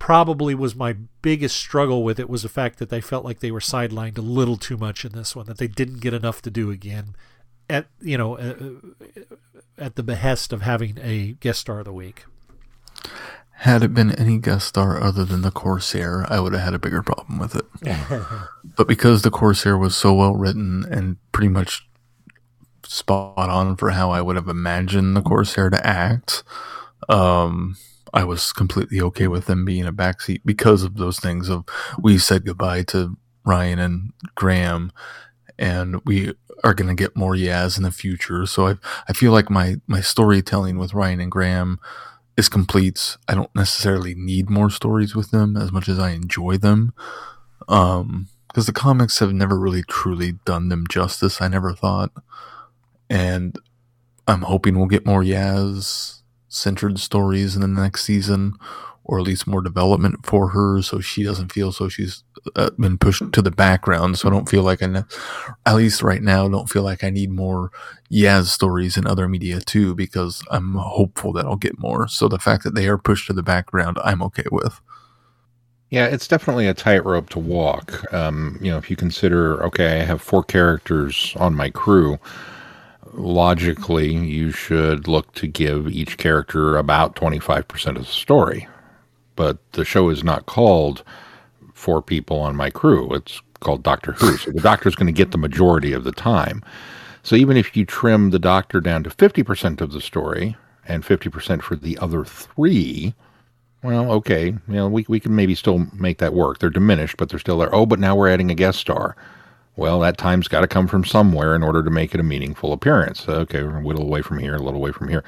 probably was my biggest struggle with it was the fact that they felt like they were sidelined a little too much in this one, that they didn't get enough to do again, at you know, uh, at the behest of having a guest star of the week. Had it been any guest star other than the Corsair, I would have had a bigger problem with it. but because the Corsair was so well written and pretty much spot on for how I would have imagined the Corsair to act, um, I was completely okay with them being a backseat because of those things of we said goodbye to Ryan and Graham and we are going to get more Yaz in the future. So I I feel like my my storytelling with Ryan and Graham is complete. I don't necessarily need more stories with them as much as I enjoy them. Um, because the comics have never really truly done them justice, I never thought. And I'm hoping we'll get more Yaz centered stories in the next season or at least more development for her, so she doesn't feel so she's uh, been pushed to the background. So I don't feel like I, at least right now, don't feel like I need more Yaz stories in other media too, because I'm hopeful that I'll get more. So the fact that they are pushed to the background, I'm okay with. Yeah, it's definitely a tightrope to walk. Um, you know, if you consider, okay, I have four characters on my crew, logically, you should look to give each character about 25% of the story. But the show is not called Four People on My Crew. It's called Doctor Who. So the doctor's going to get the majority of the time. So even if you trim the doctor down to 50% of the story and 50% for the other three, well, okay, you know, we, we can maybe still make that work. They're diminished, but they're still there. Oh, but now we're adding a guest star. Well, that time's got to come from somewhere in order to make it a meaningful appearance. Okay, we're a little away from here, a little away from here.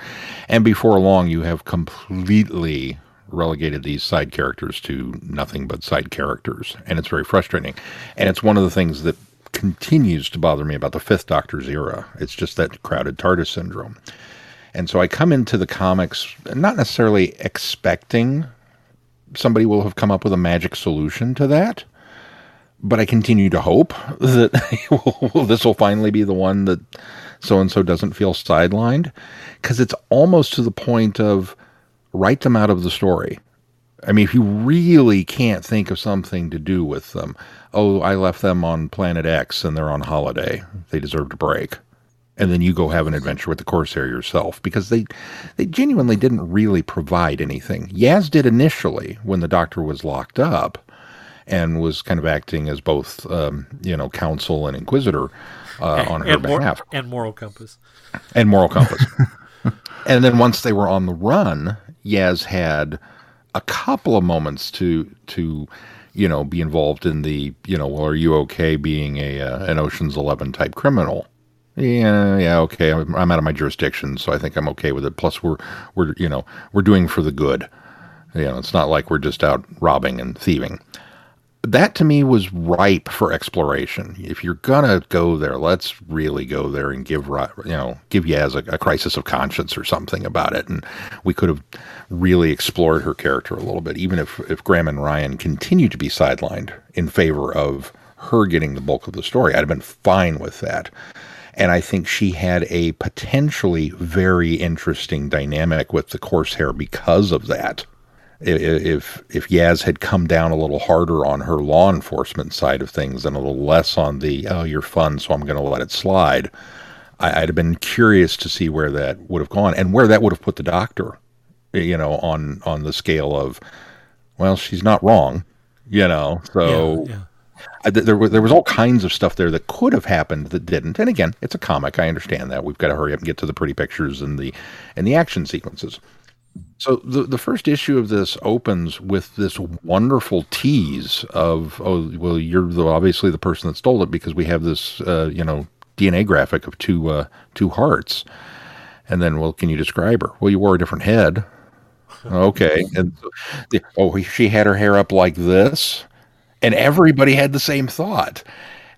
And before long, you have completely relegated these side characters to nothing but side characters. And it's very frustrating. And it's one of the things that continues to bother me about the Fifth Doctor's era. It's just that crowded TARDIS syndrome. And so I come into the comics not necessarily expecting somebody will have come up with a magic solution to that, but I continue to hope that this will finally be the one that so and so doesn't feel sidelined because it's almost to the point of write them out of the story. I mean, if you really can't think of something to do with them, oh, I left them on planet X and they're on holiday. They deserved a break and then you go have an adventure with the Corsair yourself because they they genuinely didn't really provide anything. Yaz did initially when the Doctor was locked up and was kind of acting as both um, you know counsel and inquisitor uh, on her and behalf mor- and moral compass. and moral compass. and then once they were on the run, Yaz had a couple of moments to to you know be involved in the you know well are you okay being a uh, an Ocean's 11 type criminal yeah, yeah, okay. I'm, I'm out of my jurisdiction, so I think I'm okay with it. Plus, we're we're you know we're doing for the good. You know, it's not like we're just out robbing and thieving. That to me was ripe for exploration. If you're gonna go there, let's really go there and give you know give Yaz a, a crisis of conscience or something about it. And we could have really explored her character a little bit, even if if Graham and Ryan continue to be sidelined in favor of her getting the bulk of the story. I'd have been fine with that. And I think she had a potentially very interesting dynamic with the Corsair because of that. If if Yaz had come down a little harder on her law enforcement side of things and a little less on the oh you're fun so I'm going to let it slide, I'd have been curious to see where that would have gone and where that would have put the doctor, you know, on on the scale of, well she's not wrong, you know, so. Yeah, yeah there was there was all kinds of stuff there that could have happened that didn't. And again, it's a comic. I understand that we've got to hurry up and get to the pretty pictures and the and the action sequences. So the the first issue of this opens with this wonderful tease of oh well you're the, obviously the person that stole it because we have this uh, you know DNA graphic of two uh, two hearts, and then well can you describe her? Well you wore a different head. Okay, and the, oh she had her hair up like this and everybody had the same thought.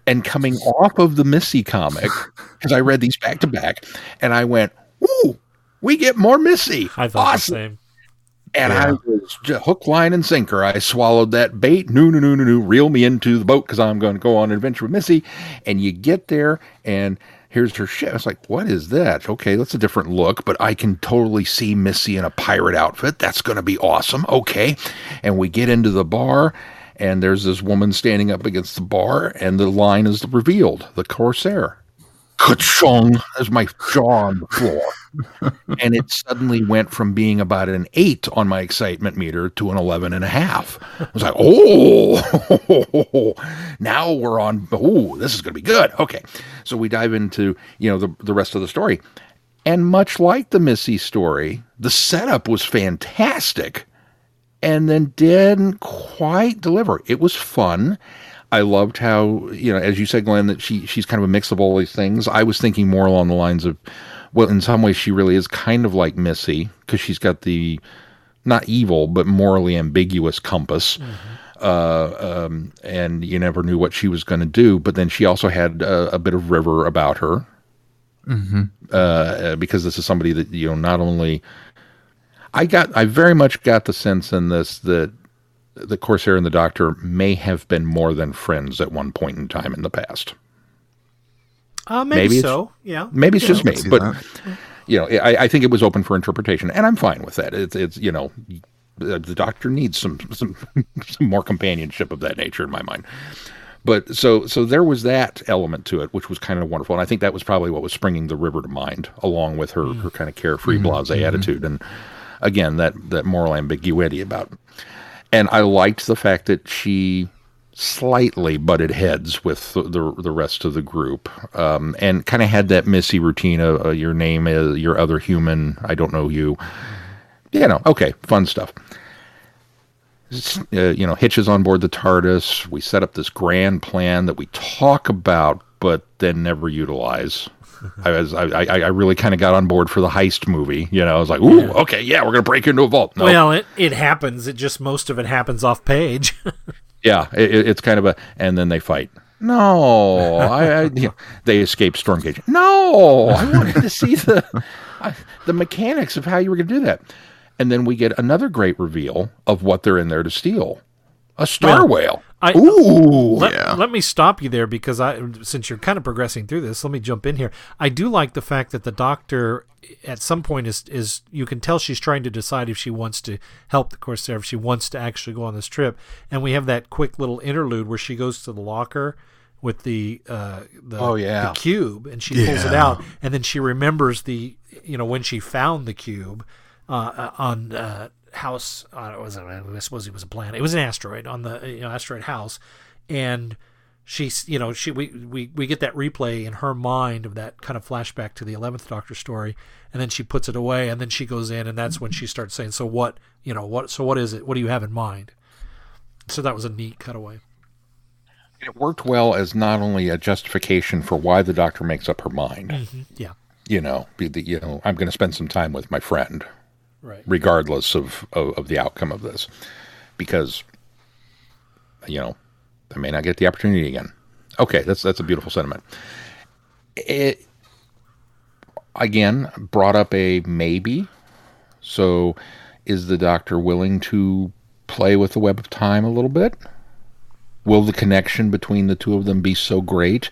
And coming off of the Missy comic, because I read these back to back, and I went, "Ooh, we get more Missy." I thought awesome. the same. And yeah. I was just hook, line, and sinker. I swallowed that bait. No, no, no, no, no. Reel me into the boat because I'm going to go on an adventure with Missy. And you get there, and here's her ship. It's like, what is that? Okay, that's a different look, but I can totally see Missy in a pirate outfit. That's going to be awesome. Okay. And we get into the bar, and there's this woman standing up against the bar, and the line is revealed the Corsair. Ka-chung! As my jaw on the floor. and it suddenly went from being about an eight on my excitement meter to an 11 and a half. I was like, oh, now we're on, oh, this is going to be good. Okay. So we dive into, you know, the, the rest of the story. And much like the Missy story, the setup was fantastic and then didn't quite deliver. It was fun. I loved how, you know, as you said, Glenn, that she she's kind of a mix of all these things. I was thinking more along the lines of, well, in some ways she really is kind of like Missy because she's got the not evil but morally ambiguous compass. Mm-hmm. Uh, um, and you never knew what she was going to do. But then she also had a, a bit of River about her, mm-hmm. uh, because this is somebody that you know not only I got I very much got the sense in this that the Corsair and the Doctor may have been more than friends at one point in time in the past. Uh, maybe, Maybe so. Yeah. Maybe it's Yeah. just me, but that. you know, I, I think it was open for interpretation, and I'm fine with that. It's it's you know, the Doctor needs some some some more companionship of that nature in my mind. But so so there was that element to it, which was kind of wonderful, and I think that was probably what was springing the river to mind, along with her her mm. kind of carefree, mm-hmm. blasé mm-hmm. attitude, and again that that moral ambiguity about. And I liked the fact that she slightly butted heads with the the, the rest of the group, um, and kind of had that Missy routine of uh, your name is your other human. I don't know you. You know, okay, fun stuff. Uh, you know, hitches on board the TARDIS. We set up this grand plan that we talk about, but then never utilize. I was, I, I, really kind of got on board for the heist movie. You know, I was like, ooh, okay, yeah, we're gonna break into a vault. No, Well, it, it happens. It just most of it happens off page. Yeah, it, it- it's kind of a, and then they fight. No, I, I you know, they escape Stormcage. No, I wanted to see the the mechanics of how you were going to do that. And then we get another great reveal of what they're in there to steal: a star Well, whale. I- Ooh, let, Yeah. let me stop you there because I, since you're kind of progressing through this, let me jump in here. I do like the fact that the doctor, at some point, is is you can tell she's trying to decide if she wants to help the Corsair, if she wants to actually go on this trip, and we have that quick little interlude where she goes to the locker with the uh, the, Oh, yeah. the cube and she pulls it out and then she remembers the you know when she found the cube uh, uh, on uh, house uh, was it, I suppose it was a planet it was an asteroid on the you know asteroid house. And she's you know she we, we we get that replay in her mind of that kind of flashback to the 11th doctor story. And then she puts it away and then she goes in and that's when she starts saying so what you know what so what is it? What do you have in mind? So that was a neat cutaway. It worked well as not only a justification for why the doctor makes up her mind. yeah. You know, be the, you know, I'm going to spend some time with my friend. Right regardless of, of, of the outcome of this because you know I may not get the opportunity again. Okay, that's that's a beautiful sentiment. It again brought up a maybe. So is the doctor willing to play with the web of time a little bit? Will the connection between the two of them be so great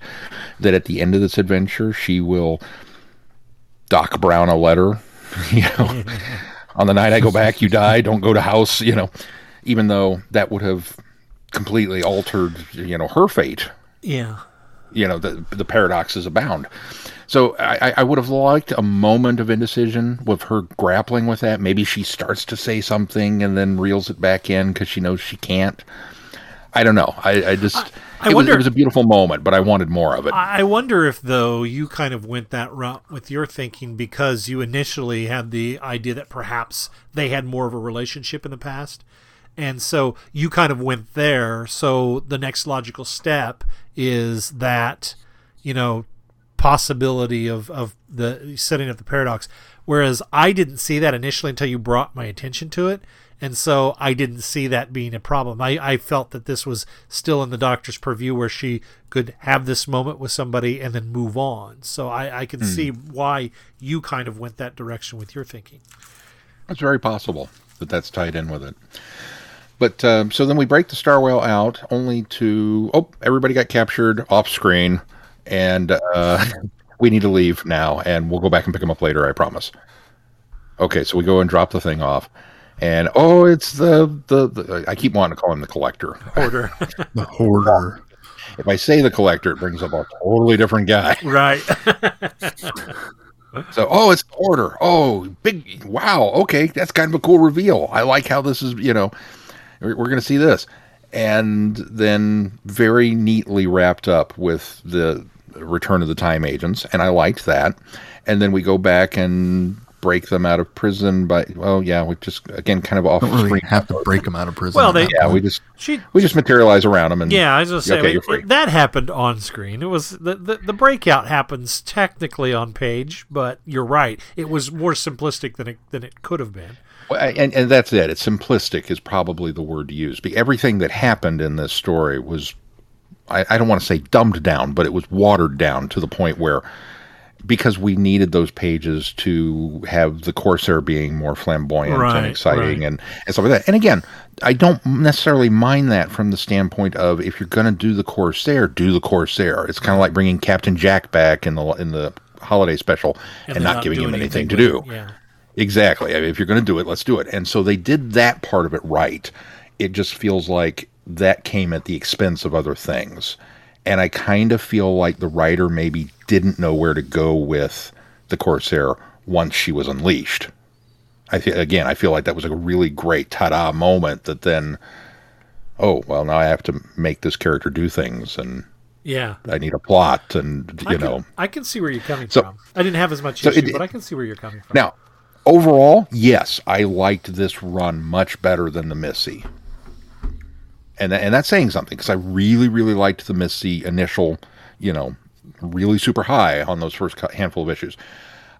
that at the end of this adventure she will Doc Brown a letter, you know, on the night I go back, you die. Don't go to house. You know, even though that would have completely altered, you know, her fate. yeah You know, the the paradoxes abound. So I, I- I would have liked a moment of indecision with her grappling with that. Maybe she starts to say something and then reels it back in because she knows she can't. I don't know. I, I just I it, wonder- was, it was a beautiful moment, but I wanted more of it. I I wonder if, though, you kind of went that route with your thinking because you initially had the idea that perhaps they had more of a relationship in the past. And so you kind of went there. So the next logical step is that, you know, possibility of, of the setting up the paradox. Whereas I didn't see that initially until you brought my attention to it. And so I didn't see that being a problem. I, I felt that this was still in the doctor's purview where she could have this moment with somebody and then move on. So I, I can see why you kind of went that direction with your thinking. It's very possible that that's tied in with it. But um, so then we break the star whale out, only to oh, everybody got captured off screen, and uh, we need to leave now, and we'll go back and pick them up later. I promise. Okay, so we go and drop the thing off, and oh, it's the the, the I keep wanting to call him the collector. Order. The hoarder. If I say the collector, it brings up a totally different guy. right. So, oh, it's the order. Oh, big. Wow. Okay. That's kind of a cool reveal. I like how this is, you know, we're, we're going to see this. And then very neatly wrapped up with the return of the time agents. And I liked that. And then we go back and break them out of prison by, well, yeah, we just, again, kind of off Don't really screen. have to break them out of prison. Well, they- that Yeah, we just, she we just materialize around them. And Yeah, I was just saying Okay, it- you're free. it- that happened on screen. It was the, the the breakout happens technically on page, but you're right. It was more simplistic than it than it could have been. And and that's it. It's simplistic is probably the word to use. Be- Everything that happened in this story was, I, I don't want to say dumbed down, but it was watered down to the point where because we needed those pages to have the Corsair being more flamboyant Right, and exciting right. and, and stuff like that. And again, I don't necessarily mind that from the standpoint of if you're going to do the Corsair, do the Corsair. It's kind of like bringing Captain Jack back in the in the holiday special and, they're not, giving him doing anything to do. it. Yeah. Exactly. I mean, if you're going to do it, let's do it. And so they did that part of it right. It just feels like that came at the expense of other things. And I kind of feel like the writer maybe didn't know where to go with the Corsair once she was unleashed. I feel, again, I feel like that was a really great ta-da moment that then, oh, well, now I have to make this character do things and Yeah. I need a plot and, I you can, know. I can see where you're coming So- from. I didn't have as much so issue, it- but I can see where you're coming from. Now, overall, yes, I liked this run much better than the Missy. And, and that's saying something because I really, really liked the Missy initial, you know, really super high on those first handful of issues.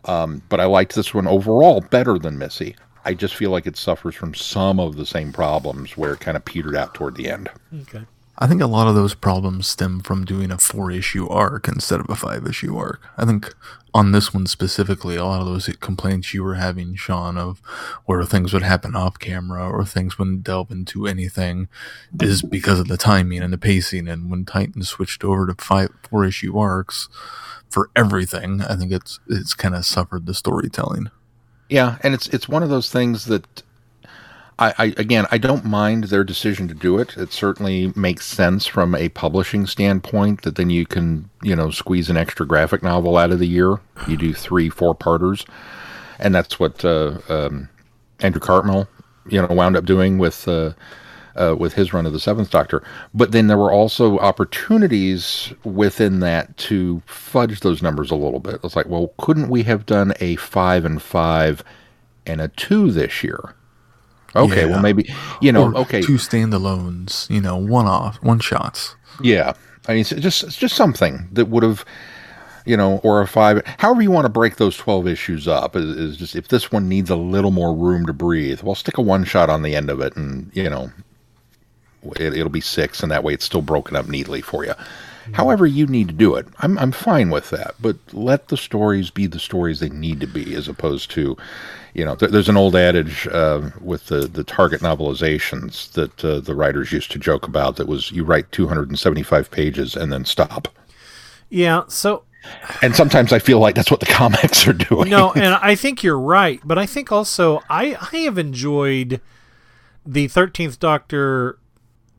Um, but I liked this one overall better than Missy. I just feel like it suffers from some of the same problems where it kind of petered out toward the end. okay. I think a lot of those problems stem from doing a four issue arc instead of a five issue arc. I think on this one specifically, a lot of those complaints you were having, Sean, of where things would happen off camera or things wouldn't delve into anything is because of the timing and the pacing. And when Titan switched over to five four issue arcs for everything, I think it's it's kind of suffered the storytelling. Yeah, and it's it's one of those things that I, I again I don't mind their decision to do it. It certainly makes sense from a publishing standpoint that then you can you know squeeze an extra graphic novel out of the year. You do three four parters, and that's what uh, um, Andrew Cartmel you know wound up doing with. Uh, uh, with his run of the Seventh Doctor, but then there were also opportunities within that to fudge those numbers a little bit. It's like, well, couldn't we have done a five and five and a two this year? Okay, Yeah. well maybe you know. or okay, two standalones, you know, one off, one shots. yeah. I mean, just just something that would have, you know, or a five. However you want to break those twelve issues up is, is just if this one needs a little more room to breathe. Well, stick a one shot on the end of it, and you know, it, it'll be six, and that way it's still broken up neatly for you. However you need to do it, I'm I'm fine with that. But let the stories be the stories they need to be, as opposed to, you know, there, there's an old adage uh, with the the Target novelizations that uh, the writers used to joke about. That was you write 275 pages and then stop. Yeah. So And sometimes I feel like that's what the comics are doing. no, and I think you're right, but I think also I I have enjoyed the Thirteenth Doctor.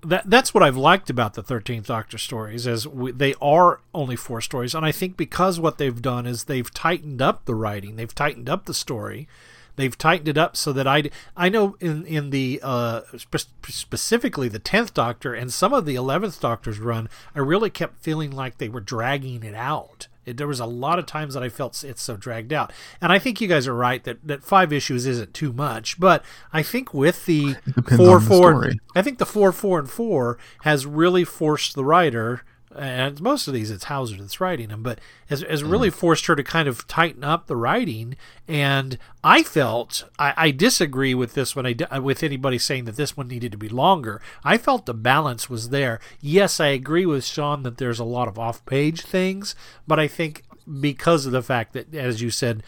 That that's what I've liked about the Thirteenth Doctor stories, is we, they are only four stories, and I think because what they've done is they've tightened up the writing, they've tightened up the story, they've tightened it up so that I I know in in the uh, spe- specifically the tenth Doctor and some of the eleventh Doctor's run, I really kept feeling like they were dragging it out. It, there was a lot of times that I felt it's so dragged out, and I think you guys are right that, that five issues isn't too much. But I think with the four the four. I think the four four and four has really forced the writer, and most of these it's Houser that's writing them, but has, has really forced her to kind of tighten up the writing. And I felt I, I disagree with this when I with anybody saying that this one needed to be longer. I felt the balance was there. Yes, I agree with Sean that there's a lot of off-page things, but I think because of the fact that, as you said,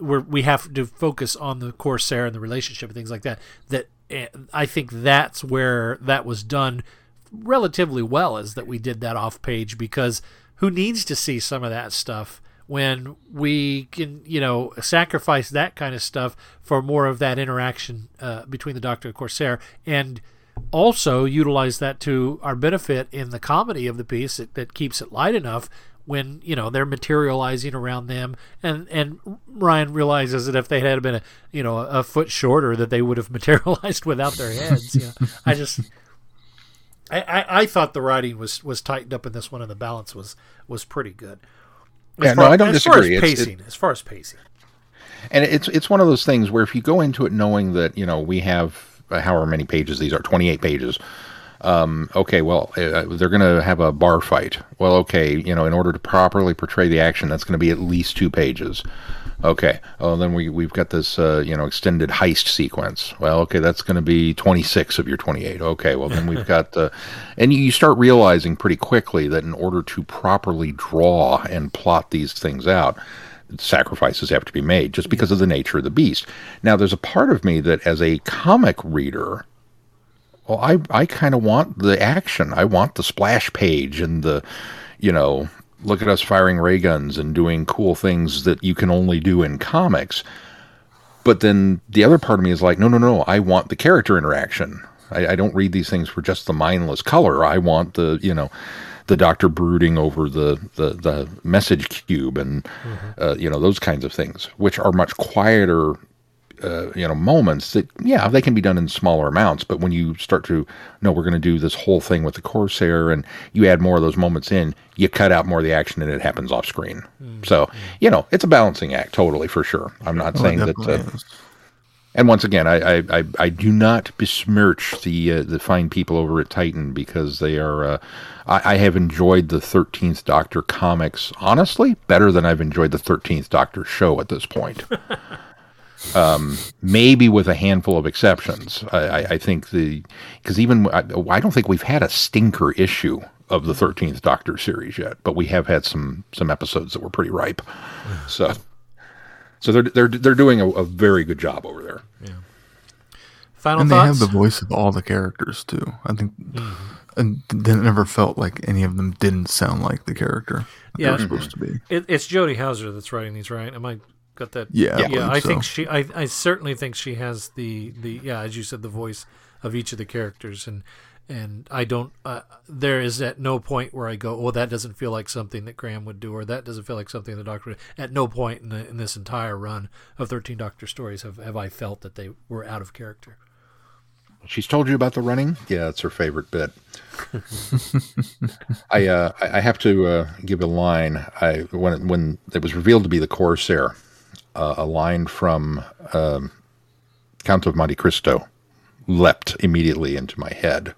we're, we have to focus on the Corsair and the relationship and things like that. That eh, I think that's where that was done relatively well, is that we did that off page because who needs to see some of that stuff when we can, you know, sacrifice that kind of stuff for more of that interaction uh, between the Doctor and Corsair and also utilize that to our benefit in the comedy of the piece that, that keeps it light enough when you know they're materializing around them. And and Ryan realizes that if they had been a you know a foot shorter that they would have materialized without their heads you know. I just I, I, I thought the writing was was tightened up in this one and the balance was was pretty good as Yeah, no, far, I don't as far disagree. as It's- it- pacing as far as pacing and it's it's one of those things where if you go into it knowing that you know we have uh, however many pages these are 28 pages Um, okay, well, uh, they're going to have a bar fight. Well, okay, you know, in order to properly portray the action, that's going to be at least two pages. Okay. Oh, then we we've got this uh, you know extended heist sequence. Well, okay, that's going to be 26 of your 28. Okay. Well, then we've got uh, and you start realizing pretty quickly that in order to properly draw and plot these things out, sacrifices have to be made just because of the nature of the beast. Now, there's a part of me that as a comic reader, well, I I kind of want the action. I want the splash page and the you know look at us firing ray guns and doing cool things that you can only do in comics. But then the other part of me is like, no, no, no, I want the character interaction. I, I don't read these things for just the mindless color. I want the, you know, the doctor brooding over the, the, the message cube and, mm-hmm. uh, you know, those kinds of things, which are much quieter uh, you know moments that yeah they can be done in smaller amounts but when you start to no we're going to do this whole thing with the corsair and you add more of those moments in you cut out more of the action and it happens off screen mm-hmm. so you know it's a balancing act totally for sure i'm not oh, saying that uh, and once again, I, I, I, do not besmirch the uh, the fine people over at Titan because they are. Uh, I, I, have enjoyed the Thirteenth Doctor comics honestly better than I've enjoyed the Thirteenth Doctor show at this point. um, maybe with a handful of exceptions. I, I think the because even I, I, don't think we've had a stinker issue of the Thirteenth Doctor series yet, but we have had some some episodes that were pretty ripe. So, so they're they're they're doing a, a very good job over there. Yeah. Final and thoughts? they have the voice of all the characters too. I think. Mm-hmm. And it never felt like any of them didn't sound like the character yeah, they were supposed to be. It, it's Jody Houser that's writing these, right? Am I got that. Yeah, yeah. I, I think she. I, I certainly think she has the the yeah, as you said, the voice of each of the characters, and and I don't. Uh, there is at no point where I go, well, that doesn't feel like something that Graham would do, or that doesn't feel like something the Doctor. Would. At no point in, the, in this entire run of Thirteen Doctor stories have have I felt that they were out of character. She's told you about the running. Yeah, it's her favorite bit. I uh, I have to uh, give a line. I when when it was revealed to be the Corsair, uh, a line from um, Count of Monte Cristo leapt immediately into my head.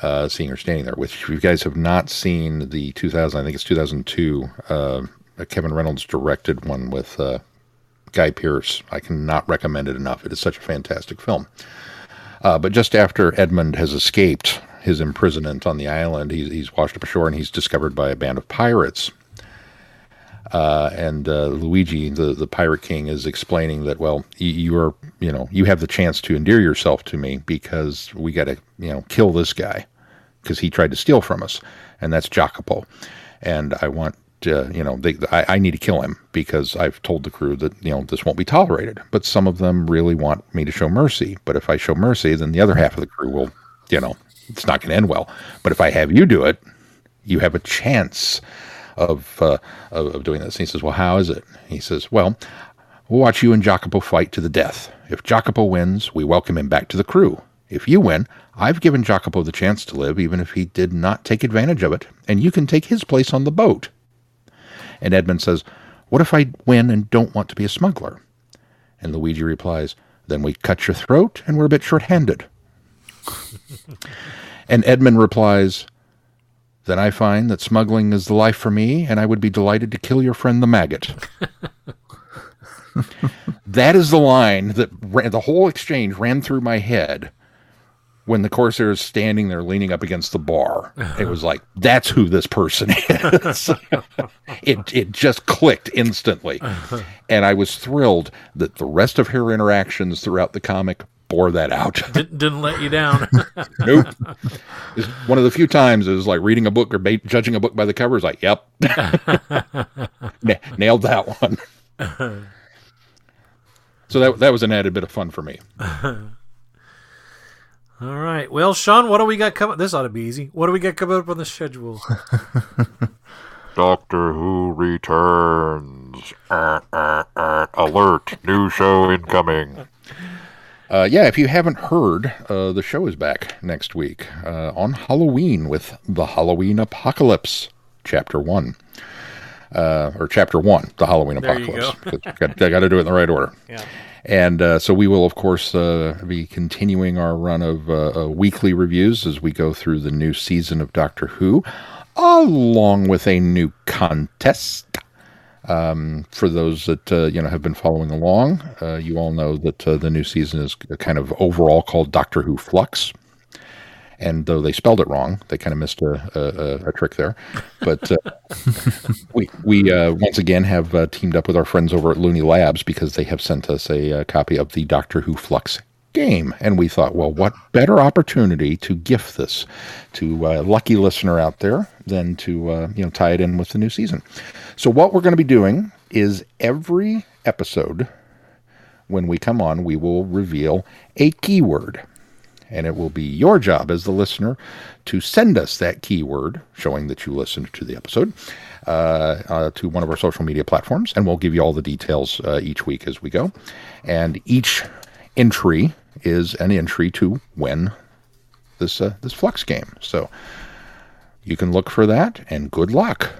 Uh, seeing her standing there, which if you guys have not seen the 2000, I think it's 2002, uh, Kevin Reynolds directed one with uh, Guy Pearce. I cannot recommend it enough. It is such a fantastic film. Uh, but just after Edmund has escaped his imprisonment on the island, he's, he's washed up ashore and he's discovered by a band of pirates uh, and uh, Luigi, the the pirate king, is explaining that well, you are you know you have the chance to endear yourself to me because we got to you know kill this guy because he tried to steal from us, and that's Jacopo, and I want. Uh, you know, they, I, I need to kill him because I've told the crew that you know this won't be tolerated. But some of them really want me to show mercy. But if I show mercy, then the other half of the crew will, you know, it's not going to end well. But if I have you do it, you have a chance of, uh, of, of doing this. He says, "Well, how is it?" He says, "Well, we'll watch you and Jacopo fight to the death. If Jacopo wins, we welcome him back to the crew. If you win, I've given Jacopo the chance to live, even if he did not take advantage of it, and you can take his place on the boat." And Edmund says, "What if I win and don't want to be a smuggler?" And Luigi replies, "Then we cut your throat, and we're a bit short-handed." and Edmund replies, then I find that smuggling is the life for me, and I would be delighted to kill your friend the maggot. that is the line that ran, the whole exchange ran through my head when the Corsair is standing there leaning up against the bar. It was like, that's who this person is. it, it just clicked instantly. Uh-huh. And I was thrilled that the rest of her interactions throughout the comic bore that out. didn't, didn't let you down. nope. It's one of the few times is like reading a book or ba- judging a book by the cover. Is like, yep, N- nailed that one. so that that was an added bit of fun for me. All right. Well, Sean, what do we got coming? This ought to be easy. What do we got coming up on the schedule? Doctor Who returns. Uh, uh, uh, alert! New show incoming. Uh, yeah, if you haven't heard, uh, the show is back next week uh, on Halloween with the Halloween Apocalypse, Chapter One, uh, or Chapter One, the Halloween there Apocalypse. I got, to do it in the right order. Yeah. And uh, so we will, of course, uh, be continuing our run of weekly reviews as we go through the new season of Doctor Who, along with a new contest. Um, for those that uh, you know have been following along, uh, you all know that uh, the new season is kind of overall called Doctor Who Flux. And though they spelled it wrong, they kind of missed a, a, a trick there. But uh, we we uh, once again have uh, teamed up with our friends over at Looney Labs because they have sent us a, uh copy of the Doctor Who Flux game, and we thought, well, what better opportunity to gift this to a lucky listener out there than to uh, you know tie it in with the new season. So what we're going to be doing is every episode when we come on, we will reveal a keyword and it will be your job as the listener to send us that keyword showing that you listened to the episode uh, uh, to one of our social media platforms, and we'll give you all the details uh, each week as we go. And each entry is an entry to win this uh, this Flux game. So you can look for that, and good luck.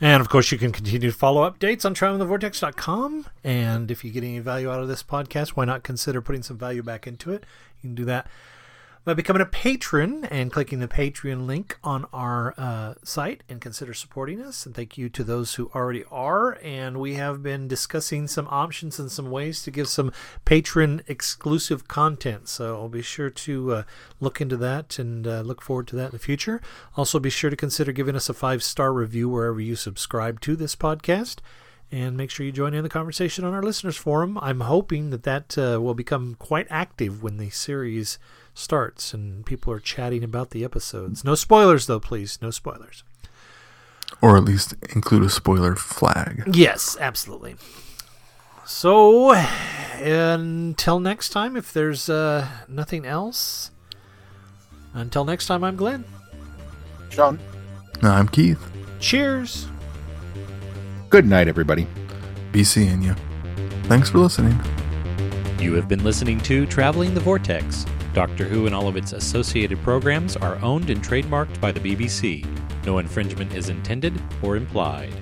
And of course, you can continue to follow updates on travelingthevortex.com. And if you get any value out of this podcast, why not consider putting some value back into it? You can do that by becoming a patron and clicking the Patreon link on our uh, site and consider supporting us. And thank you to those who already are. And we have been discussing some options and some ways to give some patron exclusive content. So I'll be sure to uh, look into that and uh, look forward to that in the future. Also, be sure to consider giving us a five star review wherever you subscribe to this podcast and make sure you join in the conversation on our listeners forum. I'm hoping that that uh, will become quite active when the series starts and people are chatting about the episodes. No spoilers, though, please. No spoilers. Or at least include a spoiler flag. Yes, absolutely. So, until next time, if there's uh, nothing else, until next time, I'm Glenn. Sean. I'm Keith. Cheers. Good night, everybody. Be seeing you. Thanks for listening. You have been listening to Traveling the Vortex. Doctor Who and all of its associated programs are owned and trademarked by the BBC. No infringement is intended or implied.